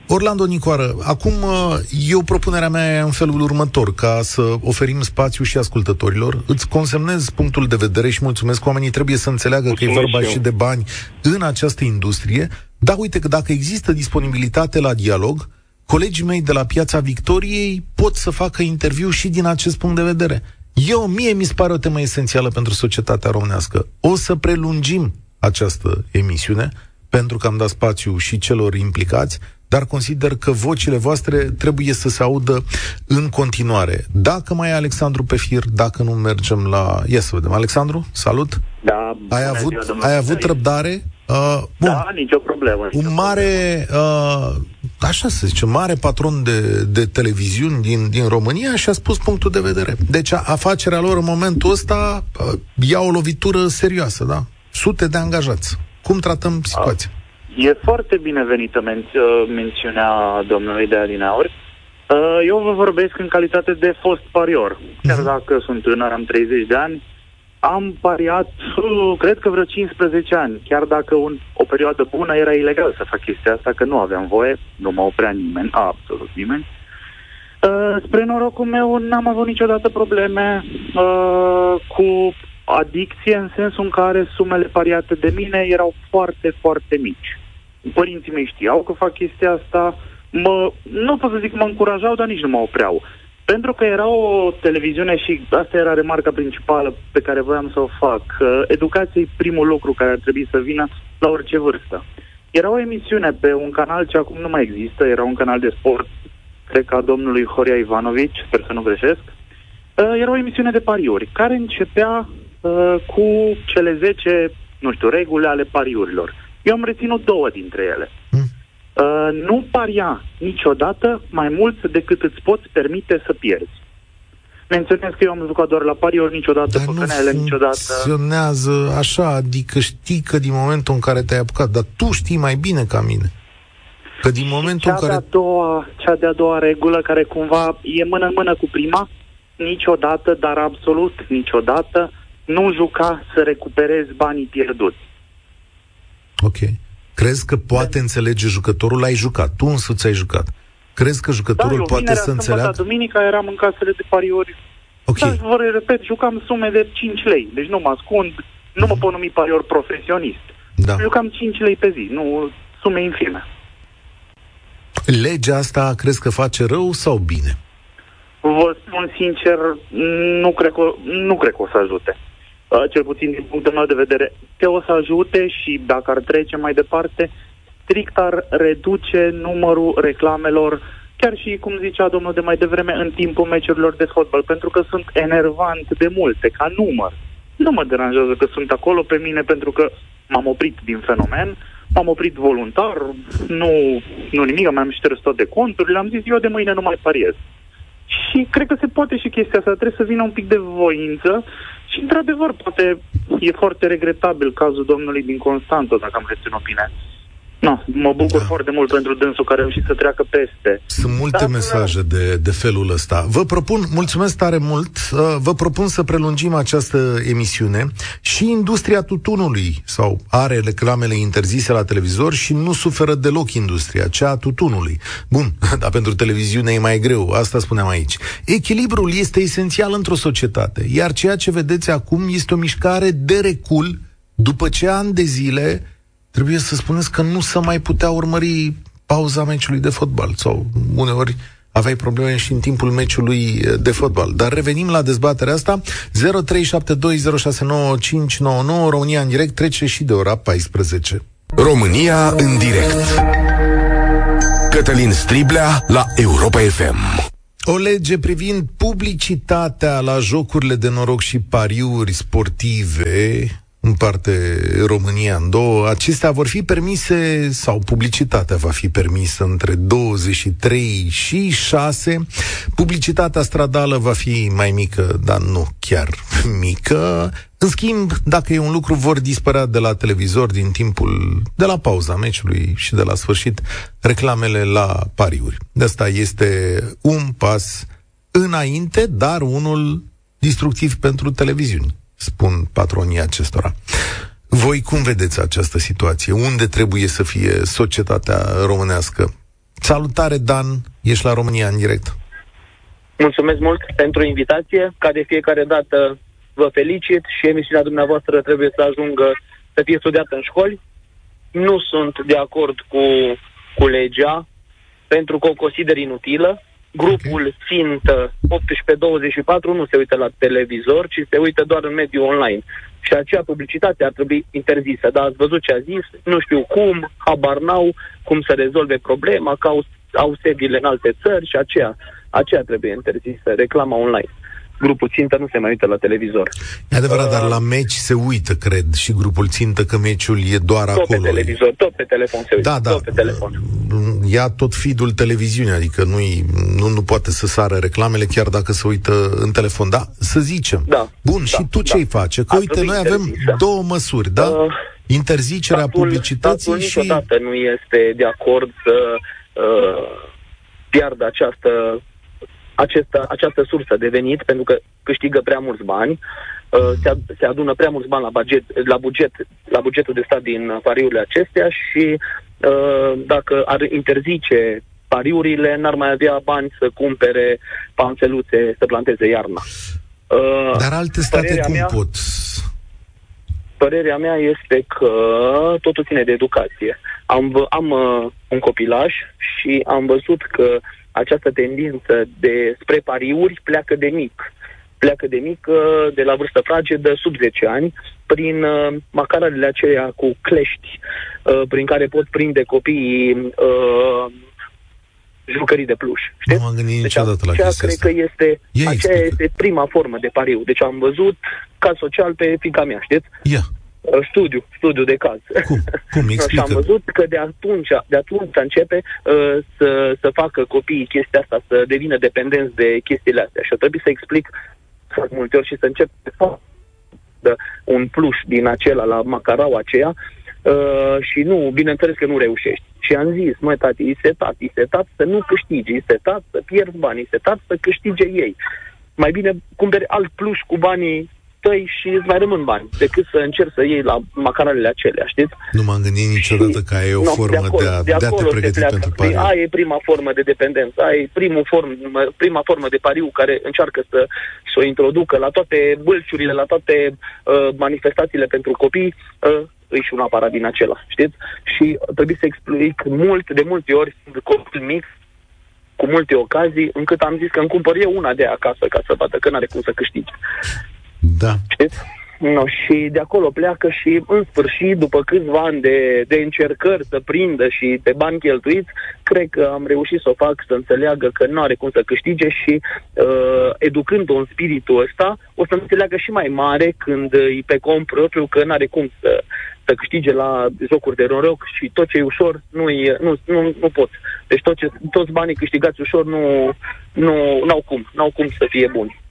Orlando Nicoară, acum uh, eu propunerea mea e în felul următor, ca să oferim spațiu și ascultătorilor. Îți consemnez punctul de vedere și mulțumesc. Oamenii trebuie să înțeleagă mulțumesc că e vorba și, și de bani în această industrie. Dar uite că dacă există disponibilitate la dialog, colegii mei de la Piața Victoriei pot să facă interviu și din acest punct de vedere. Eu, mie mi se pare o temă esențială pentru societatea românească. O să prelungim această emisiune, pentru că am dat spațiu și celor implicați, dar consider că vocile voastre trebuie să se audă în continuare. Dacă mai e Alexandru pe fir, dacă nu mergem la... Ia să vedem. Alexandru, salut! Da, ai avut, ziua, ai avut răbdare? Uh, bun. Da, nicio problemă. Nicio un mare, uh, așa să zice, mare patron de, de televiziuni din, din România și a spus punctul de vedere. Deci afacerea lor în momentul ăsta uh, ia o lovitură serioasă, da? Sute de angajați. Cum tratăm situația? E foarte binevenită men- uh, mențiunea domnului de Adinauri. Uh, eu vă vorbesc în calitate de fost parior. Chiar uh-huh. dacă sunt tânăr, am 30 de ani, am pariat, uh, cred că vreo 15 ani. Chiar dacă un, o perioadă bună era ilegal să fac chestia asta, că nu aveam voie, nu mă oprea nimeni, absolut nimeni. Uh, spre norocul meu n-am avut niciodată probleme uh, cu adicție în sensul în care sumele pariate de mine erau foarte, foarte mici. Părinții mei știau că fac chestia asta, mă, nu pot să zic mă încurajau, dar nici nu mă opreau. Pentru că era o televiziune și asta era remarca principală pe care voiam să o fac. Educația e primul lucru care ar trebui să vină la orice vârstă. Era o emisiune pe un canal ce acum nu mai există, era un canal de sport, cred că a domnului Horia Ivanovici, sper să nu greșesc. Era o emisiune de pariuri, care începea uh, cu cele 10, nu știu, reguli ale pariurilor. Eu am reținut două dintre ele. Mm. Uh, nu paria niciodată mai mult decât îți poți permite să pierzi. Menționez că eu am jucat doar la pariuri, niciodată dar păcănele, nu niciodată... funcționează așa, adică știi că din momentul în care te-ai apucat, dar tu știi mai bine ca mine. Că din momentul cea în care... De-a doua, cea de-a doua regulă, care cumva e mână-mână cu prima, niciodată, dar absolut niciodată, nu juca să recuperezi banii pierduți. Ok. Crezi că poate da. înțelege jucătorul? Ai jucat, tu însuți ai jucat. Crezi că jucătorul da, poate să înțeleagă? Da, duminica eram în casele de pariori. Ok. Dar, vă repet, jucam sume de 5 lei. Deci nu mă ascund, nu mă mhm. pot numi parior profesionist. Da. Jucam 5 lei pe zi, nu sume infime. Legea asta crezi că face rău sau bine? Vă spun sincer, nu cred că, nu cred că o să ajute. Uh, cel puțin din punctul meu de vedere, te o să ajute și dacă ar trece mai departe, strict ar reduce numărul reclamelor, chiar și, cum zicea domnul de mai devreme, în timpul meciurilor de fotbal, pentru că sunt enervant de multe, ca număr. Nu mă deranjează că sunt acolo pe mine pentru că m-am oprit din fenomen, m-am oprit voluntar, nu, nu nimic, mi-am șters toate conturile, am zis eu de mâine nu mai pariez. Și cred că se poate și chestia asta, trebuie să vină un pic de voință și, într-adevăr, poate e foarte regretabil cazul domnului din Constanța, dacă am reținut bine. No, mă bucur da. foarte mult pentru dânsul care a reușit să treacă peste. Sunt multe da, mesaje da. De, de felul ăsta. Vă propun, mulțumesc tare mult, uh, vă propun să prelungim această emisiune și industria tutunului sau are reclamele interzise la televizor și nu suferă deloc industria, cea a tutunului. Bun, dar pentru televiziune e mai greu, asta spuneam aici. Echilibrul este esențial într-o societate, iar ceea ce vedeți acum este o mișcare de recul după ce ani de zile trebuie să spuneți că nu se mai putea urmări pauza meciului de fotbal sau uneori aveai probleme și în timpul meciului de fotbal. Dar revenim la dezbaterea asta. 0372069599 România în direct trece și de ora 14. România în direct. Cătălin Striblea la Europa FM. O lege privind publicitatea la jocurile de noroc și pariuri sportive împarte România în două. Acestea vor fi permise, sau publicitatea va fi permisă între 23 și 6. Publicitatea stradală va fi mai mică, dar nu chiar mică. În schimb, dacă e un lucru, vor dispărea de la televizor din timpul, de la pauza meciului și de la sfârșit, reclamele la pariuri. De asta este un pas înainte, dar unul destructiv pentru televiziuni spun patronii acestora. Voi cum vedeți această situație? Unde trebuie să fie societatea românească? Salutare, Dan, ești la România în direct. Mulțumesc mult pentru invitație. Ca de fiecare dată vă felicit și emisiunea dumneavoastră trebuie să ajungă să fie studiată în școli. Nu sunt de acord cu, cu legea pentru că o consider inutilă. Grupul okay. țintă 18-24 nu se uită la televizor, ci se uită doar în mediul online. Și acea publicitate ar trebui interzisă. Dar ați văzut ce a zis? Nu știu cum, habar n-au cum să rezolve problema, că au, au sediile în alte țări și aceea, aceea trebuie interzisă, reclama online grupul țintă nu se mai uită la televizor. E adevărat, uh, dar la meci se uită, cred, și grupul țintă că meciul e doar tot acolo. Tot pe televizor, tot pe telefon se uită. Da, da. Tot pe telefon. Ia tot feed-ul televiziunii, adică nu, nu, nu poate să sară reclamele chiar dacă se uită în telefon. Da, să zicem. Da. Bun, da, și tu da. ce-i face? Că, uite, noi avem interzisă. două măsuri, da? Uh, Interzicerea statul, publicității statul și... niciodată nu este de acord să uh, piardă această această, această sursă de venit, pentru că câștigă prea mulți bani, uh, se, ad, se adună prea mulți bani la buget, la, buget, la bugetul de stat din pariurile acestea și uh, dacă ar interzice pariurile, n-ar mai avea bani să cumpere panțeluțe, să planteze iarna. Uh, Dar alte state cum mea, pot? Părerea mea este că totul ține de educație. Am, am uh, un copilaj și am văzut că această tendință de spre pariuri pleacă de mic. Pleacă de mic, uh, de la vârstă fragedă, sub 10 ani, prin uh, macaralele aceea cu clești, uh, prin care pot prinde copiii uh, jucării de pluș. Știți? Nu m-am gândit deci, niciodată la chestia cred asta. că este, Ia aceea este prima formă de pariu. Deci am văzut caz social pe fica mea, știți? Ia. Uh, studiu, studiu de caz. Cum? Cum? și am văzut că de atunci, de atunci începe uh, să, să facă copiii chestia asta, să devină dependenți de chestiile astea. Și trebuie să explic foarte multe ori și să încep să un plus din acela la macarau aceea uh, și nu, bineînțeles că nu reușești. Și am zis, măi tati, e setat, e setat să nu câștigi, e setat să pierzi bani, e setat să câștige ei. Mai bine cumperi alt plus cu banii tăi și îți mai rămân bani, decât să încerci să iei la macaralele acelea, știți? Nu m-am gândit niciodată că e o no, formă de, acolo, de, a, de, de a te pregăti pentru păi, pariu. Aia e prima formă de dependență, aia e primul form, prima formă de pariu care încearcă să, să o introducă la toate bălciurile, la toate uh, manifestațiile pentru copii, uh, îi și un aparat din acela, știți? Și trebuie să explic mult, de multe ori, copil mic, cu multe ocazii, încât am zis că îmi cumpăr eu una de acasă ca să vadă că n-are cum să câștige. Da. Știți? No, și de acolo pleacă și în sfârșit, după câțiva ani de, de încercări să prindă și pe bani cheltuiți, cred că am reușit să o fac să înțeleagă că nu are cum să câștige și uh, educându-o în spiritul ăsta, o să înțeleagă și mai mare când e pe cont propriu că nu are cum să, să câștige la jocuri de noroc și tot ce e ușor nu, e, nu, nu, nu pot. Deci tot ce, toți banii câștigați ușor nu, nu au cum, nu au cum să fie buni.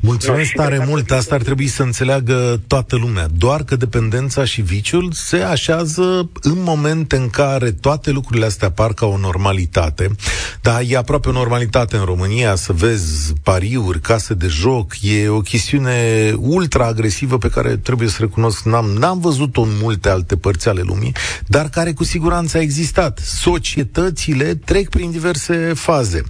Mulțumesc tare mult, asta ar trebui să înțeleagă toată lumea. Doar că dependența și viciul se așează în momente în care toate lucrurile astea par ca o normalitate. Dar e aproape o normalitate în România să vezi pariuri, case de joc, e o chestiune ultra agresivă pe care trebuie să recunosc, n-am, n-am văzut-o în multe alte părți ale lumii, dar care cu siguranță a existat. Societățile trec prin diverse faze.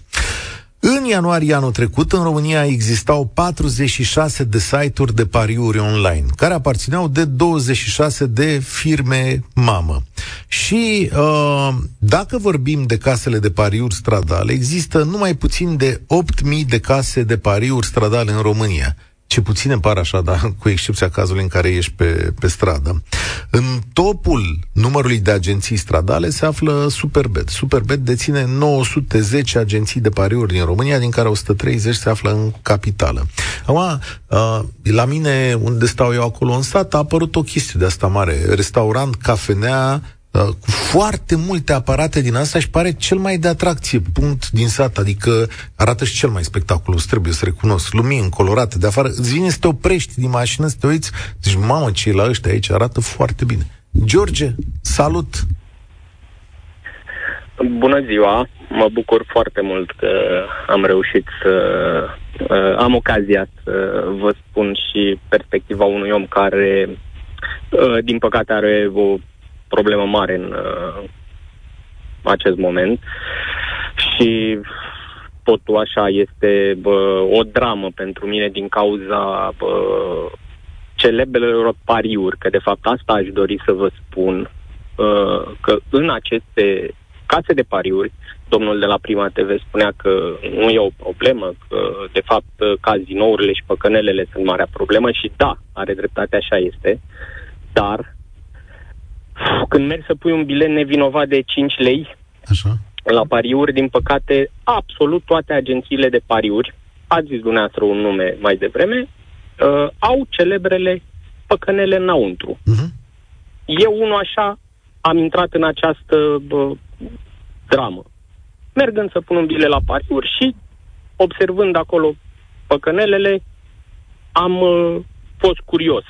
În ianuarie anul trecut, în România existau 46 de site-uri de pariuri online, care aparțineau de 26 de firme mamă. Și uh, dacă vorbim de casele de pariuri stradale, există numai puțin de 8.000 de case de pariuri stradale în România ce puține par așa, dar cu excepția cazului în care ești pe, pe stradă. În topul numărului de agenții stradale se află Superbet. Superbet deține 910 agenții de pariuri din România, din care 130 se află în capitală. Acum, uh, la mine, unde stau eu acolo în stat, a apărut o chestie de asta mare. Restaurant, cafenea, Uh, cu foarte multe aparate din asta și pare cel mai de atracție punct din sat, adică arată și cel mai spectaculos, trebuie să recunosc, lumini colorate de afară, îți vine să te oprești din mașină, să te uiți, zici, mamă, ce la ăștia aici arată foarte bine. George, salut! Bună ziua! Mă bucur foarte mult că am reușit să uh, am ocazia să vă spun și perspectiva unui om care, uh, din păcate, are o problemă mare în uh, acest moment. Și totul așa este bă, o dramă pentru mine din cauza bă, celebrelor pariuri, că de fapt asta aș dori să vă spun, uh, că în aceste case de pariuri, domnul de la Prima TV spunea că nu e o problemă, că de fapt cazinourile și păcănelele sunt marea problemă și da, are dreptate, așa este, dar când mergi să pui un bilet nevinovat de 5 lei Așa. la pariuri, din păcate, absolut toate agențiile de pariuri, ați zis dumneavoastră un nume mai devreme, uh, au celebrele păcănele înăuntru. Uh-huh. Eu, unul așa, am intrat în această uh, dramă. Mergând să pun un bilet la pariuri și observând acolo păcănelele, am uh, fost curios.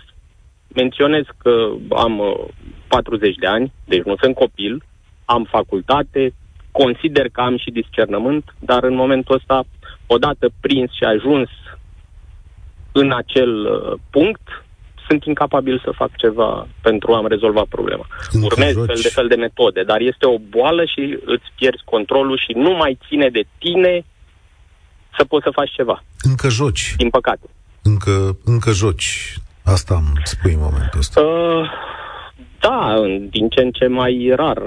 Menționez că am uh, 40 de ani, deci nu sunt copil, am facultate, consider că am și discernământ, dar în momentul ăsta, odată prins și ajuns în acel uh, punct, sunt incapabil să fac ceva pentru a-mi rezolva problema. Încă Urmez joci. fel de fel de metode, dar este o boală și îți pierzi controlul și nu mai ține de tine să poți să faci ceva. Încă joci. Din păcate. Încă, încă joci. Asta îmi spui în momentul ăsta. Uh, da, din ce în ce mai rar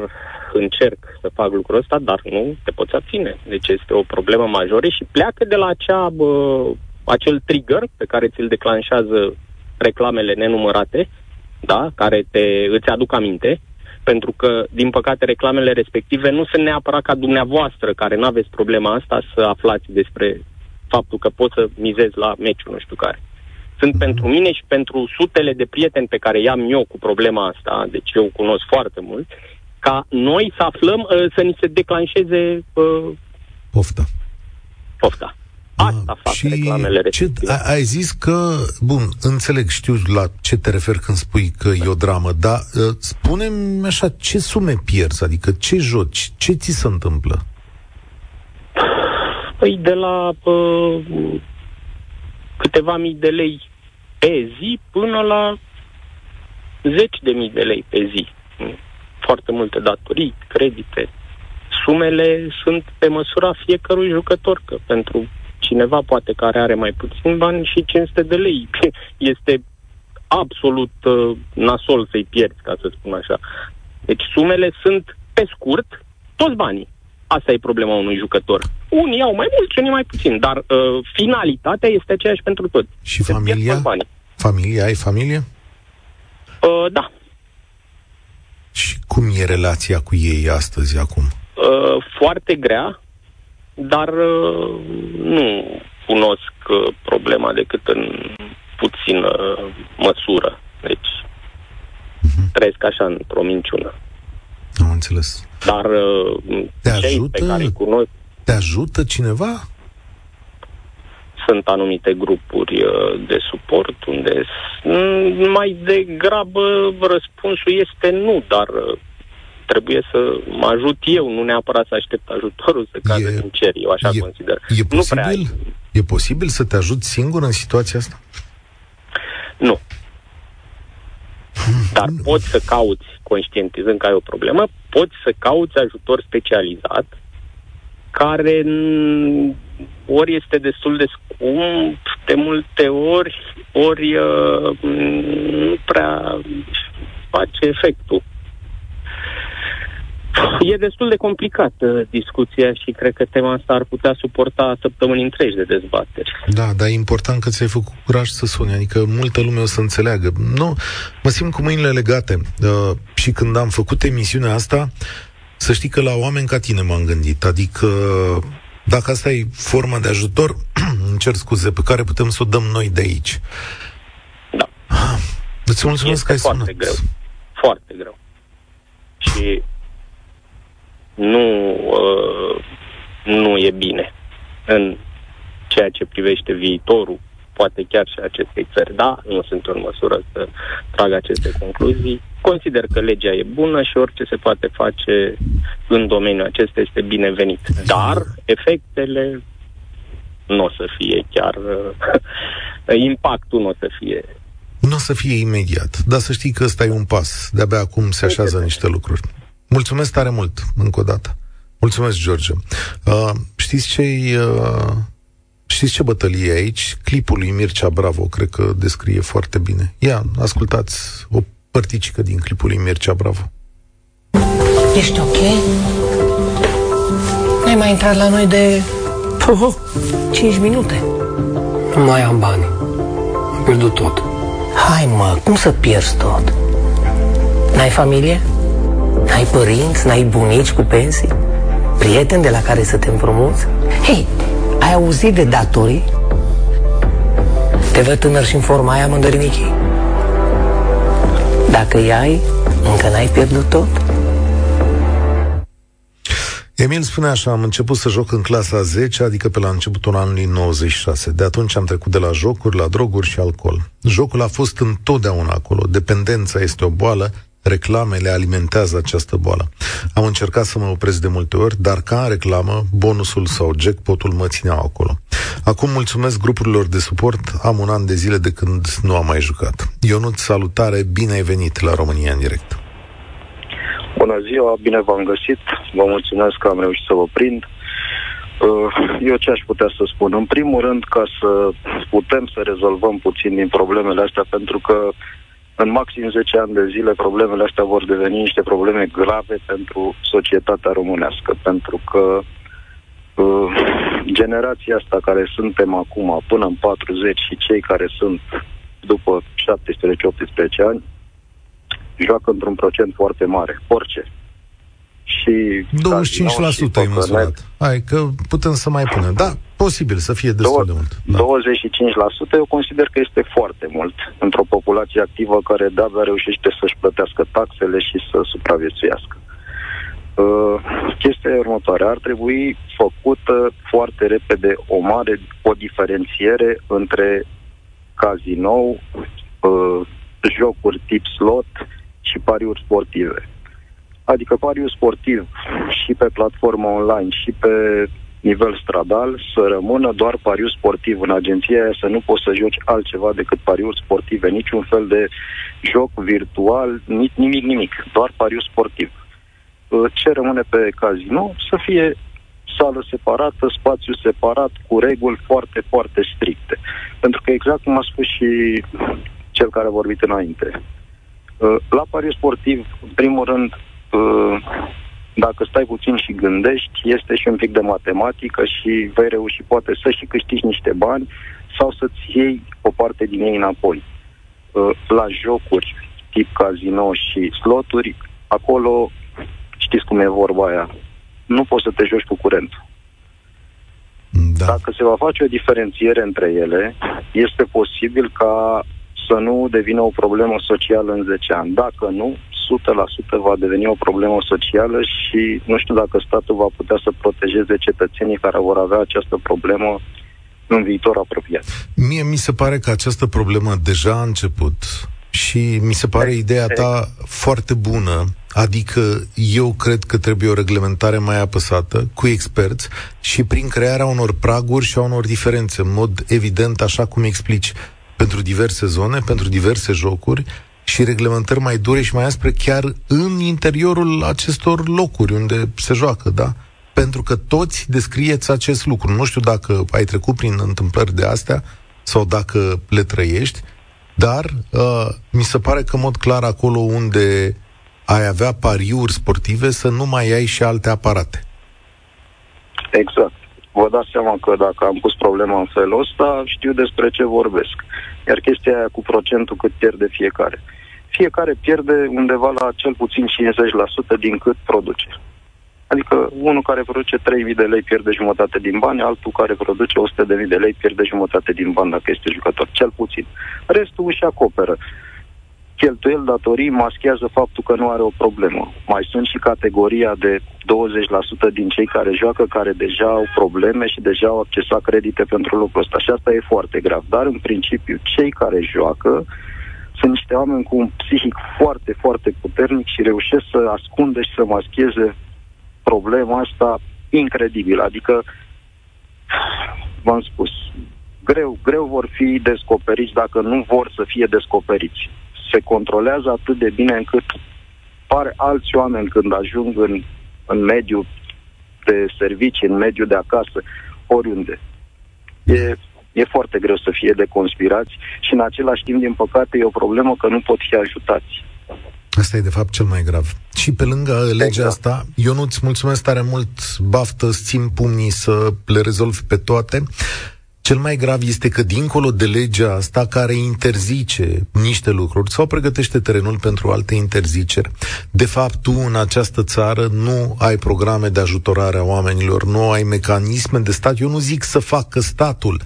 încerc să fac lucrul ăsta, dar nu te poți abține. Deci este o problemă majoră și pleacă de la acea, bă, acel trigger pe care ți-l declanșează reclamele nenumărate, da, care te, îți aduc aminte, pentru că, din păcate, reclamele respective nu sunt neapărat ca dumneavoastră, care nu aveți problema asta, să aflați despre faptul că poți să mizezi la meciul nu știu care sunt mm-hmm. pentru mine și pentru sutele de prieteni pe care i-am eu cu problema asta, deci eu cunosc foarte mult, ca noi să aflăm, uh, să ni se declanșeze uh, pofta. Pofta. Asta ah, fac și reclamele ce, Ai zis că, bun, înțeleg, știu la ce te referi când spui că e o dramă, dar uh, spune-mi așa, ce sume pierzi, adică ce joci, ce ți se întâmplă? Păi de la uh, câteva mii de lei pe zi până la zeci de mii de lei pe zi. Foarte multe datorii, credite. Sumele sunt pe măsura fiecărui jucător, că pentru cineva poate care are mai puțin bani și 500 de lei. Este absolut uh, nasol să-i pierzi, ca să spun așa. Deci sumele sunt pe scurt toți banii. Asta e problema unui jucător. Unii au mai mult, unii mai puțin, dar uh, finalitatea este aceeași pentru toți. Și Se familia? Familia? Ai familie? Uh, da. Și cum e relația cu ei astăzi, acum? Uh, foarte grea, dar uh, nu cunosc uh, problema decât în puțină măsură. Deci, uh-huh. trăiesc așa într-o minciună. Am înțeles. Dar uh, te ajută, pe care cunosc... Te ajută cineva? sunt anumite grupuri uh, de suport unde mai degrabă răspunsul este nu, dar uh, trebuie să mă ajut eu, nu neapărat să aștept ajutorul să cadă din cer. Eu așa e, consider. E posibil, nu prea... e posibil să te ajut singur în situația asta? Nu. Dar poți să cauți, conștientizând că ai o problemă, poți să cauți ajutor specializat care ori este destul de scump de multe ori, ori uh, nu prea face efectul. E destul de complicată discuția și cred că tema asta ar putea suporta săptămâni întregi de dezbateri. Da, dar e important că ți-ai făcut curaj să suni, adică multă lume o să înțeleagă. Nu, mă simt cu mâinile legate uh, și când am făcut emisiunea asta, să știi că la oameni ca tine m-am gândit, adică dacă asta e forma de ajutor, îmi cer scuze, pe care putem să o dăm noi de aici. Da. Îți mulțumesc este că ai foarte sunat. greu. Foarte greu. Și nu, uh, nu e bine în ceea ce privește viitorul, poate chiar și acestei țări. Da, nu sunt în măsură să trag aceste concluzii. Consider că legea e bună și orice se poate face în domeniul acesta este binevenit. Dar efectele nu o să fie chiar... impactul nu o să fie nu o să fie imediat, dar să știi că ăsta e un pas. De-abia acum se așează niște lucruri. Mulțumesc tare mult, încă o dată. Mulțumesc, George. Uh, știți ce uh, Știți ce bătălie e aici? Clipul lui Mircea Bravo, cred că descrie foarte bine. Ia, ascultați o părticică din clipul lui Mircea Bravo. Ești ok? N-ai mai intrat la noi de... Oh, 5 minute. Nu mai am bani. Am pierdut tot. Hai mă, cum să pierzi tot? N-ai familie? N-ai părinți? N-ai bunici cu pensii? Prieteni de la care să te împrumuți? Hei, ai auzit de datorii? Te văd tânăr și în forma aia, mândărinichii. Dacă îi ai, încă n-ai pierdut tot? Emil spune așa, am început să joc în clasa 10, adică pe la începutul anului 96. De atunci am trecut de la jocuri, la droguri și alcool. Jocul a fost întotdeauna acolo. Dependența este o boală, reclamele alimentează această boală. Am încercat să mă opresc de multe ori, dar ca în reclamă, bonusul sau jackpotul mă țineau acolo. Acum mulțumesc grupurilor de suport, am un an de zile de când nu am mai jucat. Ionut, salutare, bine ai venit la România în direct. Bună ziua, bine v-am găsit, vă mulțumesc că am reușit să vă prind. Uh, eu ce aș putea să spun? În primul rând, ca să putem să rezolvăm puțin din problemele astea, pentru că în maxim 10 ani de zile problemele astea vor deveni niște probleme grave pentru societatea românească, pentru că uh, generația asta care suntem acum, până în 40 și cei care sunt după 17-18 ani, joacă într-un procent foarte mare, orice. Și 25% ai măsurat. Hai, că putem să mai punem. Da, posibil să fie destul de mult. Da. 25% eu consider că este foarte mult într-o populație activă care de-abia reușește să-și plătească taxele și să supraviețuiască. Uh, chestia e următoare. Ar trebui făcută foarte repede o mare, o diferențiere între cazinou, uh, jocuri tip slot și pariuri sportive. Adică pariul sportiv și pe platformă online și pe nivel stradal să rămână doar pariu sportiv în agenția aia, să nu poți să joci altceva decât pariuri sportive, niciun fel de joc virtual, nimic, nimic, doar pariu sportiv. Uh, ce rămâne pe casino? Să fie sală separată, spațiu separat, cu reguli foarte, foarte stricte. Pentru că exact cum a spus și cel care a vorbit înainte, uh, la pariu sportiv, în primul rând, uh, dacă stai puțin și gândești, este și un pic de matematică și vei reuși poate să și câștigi niște bani sau să-ți iei o parte din ei înapoi. Uh, la jocuri tip casino și sloturi, acolo știți cum e vorba aia, nu poți să te joci cu curentul. Da. Dacă se va face o diferențiere între ele, este posibil ca să nu devină o problemă socială în 10 ani. Dacă nu, 100% va deveni o problemă socială și nu știu dacă statul va putea să protejeze cetățenii care vor avea această problemă în viitor apropiat. Mie mi se pare că această problemă deja a început și mi se pare ideea ta foarte bună, adică eu cred că trebuie o reglementare mai apăsată, cu experți și prin crearea unor praguri și a unor diferențe, în mod evident, așa cum explici, pentru diverse zone, pentru diverse jocuri și reglementări mai dure și mai aspre chiar în interiorul acestor locuri unde se joacă, da? Pentru că toți descrieți acest lucru. Nu știu dacă ai trecut prin întâmplări de astea sau dacă le trăiești, dar uh, mi se pare că, în mod clar, acolo unde ai avea pariuri sportive, să nu mai ai și alte aparate. Exact. Vă dați seama că dacă am pus problema în felul ăsta, știu despre ce vorbesc. Iar chestia aia cu procentul cât pierde fiecare. Fiecare pierde undeva la cel puțin 50% din cât produce. Adică unul care produce 3.000 de lei pierde jumătate din bani, altul care produce 100.000 de lei pierde jumătate din bani dacă este jucător, cel puțin. Restul își acoperă. Cheltuieli, datorii maschează faptul că nu are o problemă. Mai sunt și categoria de 20% din cei care joacă care deja au probleme și deja au accesat credite pentru lucrul ăsta. Și asta e foarte grav. Dar, în principiu, cei care joacă sunt niște oameni cu un psihic foarte, foarte puternic și reușesc să ascundă și să mascheze problema asta incredibil. Adică, v-am spus, greu, greu vor fi descoperiți dacă nu vor să fie descoperiți. Se controlează atât de bine încât pare alți oameni când ajung în, în mediul de servicii, în mediul de acasă, oriunde. E, e foarte greu să fie de conspirați și în același timp, din păcate, e o problemă că nu pot fi ajutați. Asta e de fapt cel mai grav. Și pe lângă legea exact. asta, eu nu-ți mulțumesc tare mult, baftă, țin pumnii să le rezolv pe toate. Cel mai grav este că dincolo de legea asta care interzice niște lucruri sau pregătește terenul pentru alte interziceri, de fapt tu în această țară nu ai programe de ajutorare a oamenilor, nu ai mecanisme de stat. Eu nu zic să facă statul,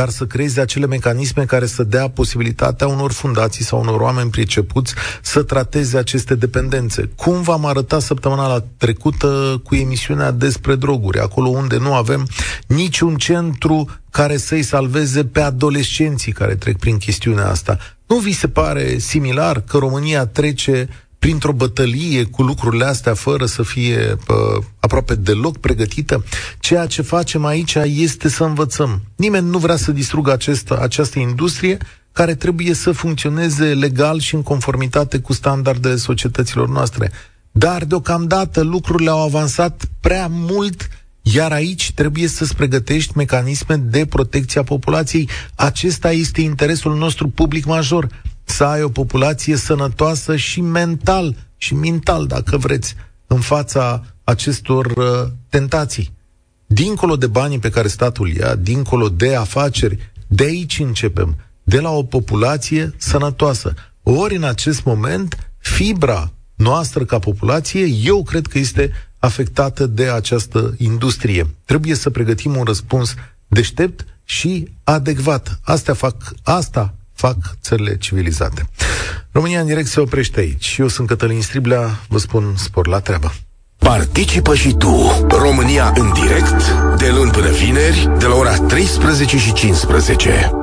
dar să creeze acele mecanisme care să dea posibilitatea unor fundații sau unor oameni pricepuți să trateze aceste dependențe. Cum v-am arătat săptămâna trecută cu emisiunea despre droguri, acolo unde nu avem niciun centru care să-i salveze pe adolescenții care trec prin chestiunea asta. Nu vi se pare similar că România trece printr-o bătălie cu lucrurile astea fără să fie uh, aproape deloc pregătită. Ceea ce facem aici este să învățăm. Nimeni nu vrea să distrugă acest, această industrie care trebuie să funcționeze legal și în conformitate cu standardele societăților noastre. Dar deocamdată lucrurile au avansat prea mult iar aici trebuie să-ți pregătești mecanisme de protecție a populației. Acesta este interesul nostru public major să ai o populație sănătoasă și mental, și mental, dacă vreți, în fața acestor uh, tentații. Dincolo de banii pe care statul ia, dincolo de afaceri, de aici începem, de la o populație sănătoasă. Ori în acest moment, fibra noastră ca populație, eu cred că este afectată de această industrie. Trebuie să pregătim un răspuns deștept și adecvat. Astea fac, asta fac țările civilizate. România în direct se oprește aici. Eu sunt Cătălin Striblea, vă spun spor la treabă. Participă și tu, România în direct, de luni până vineri, de la ora 13 și 15.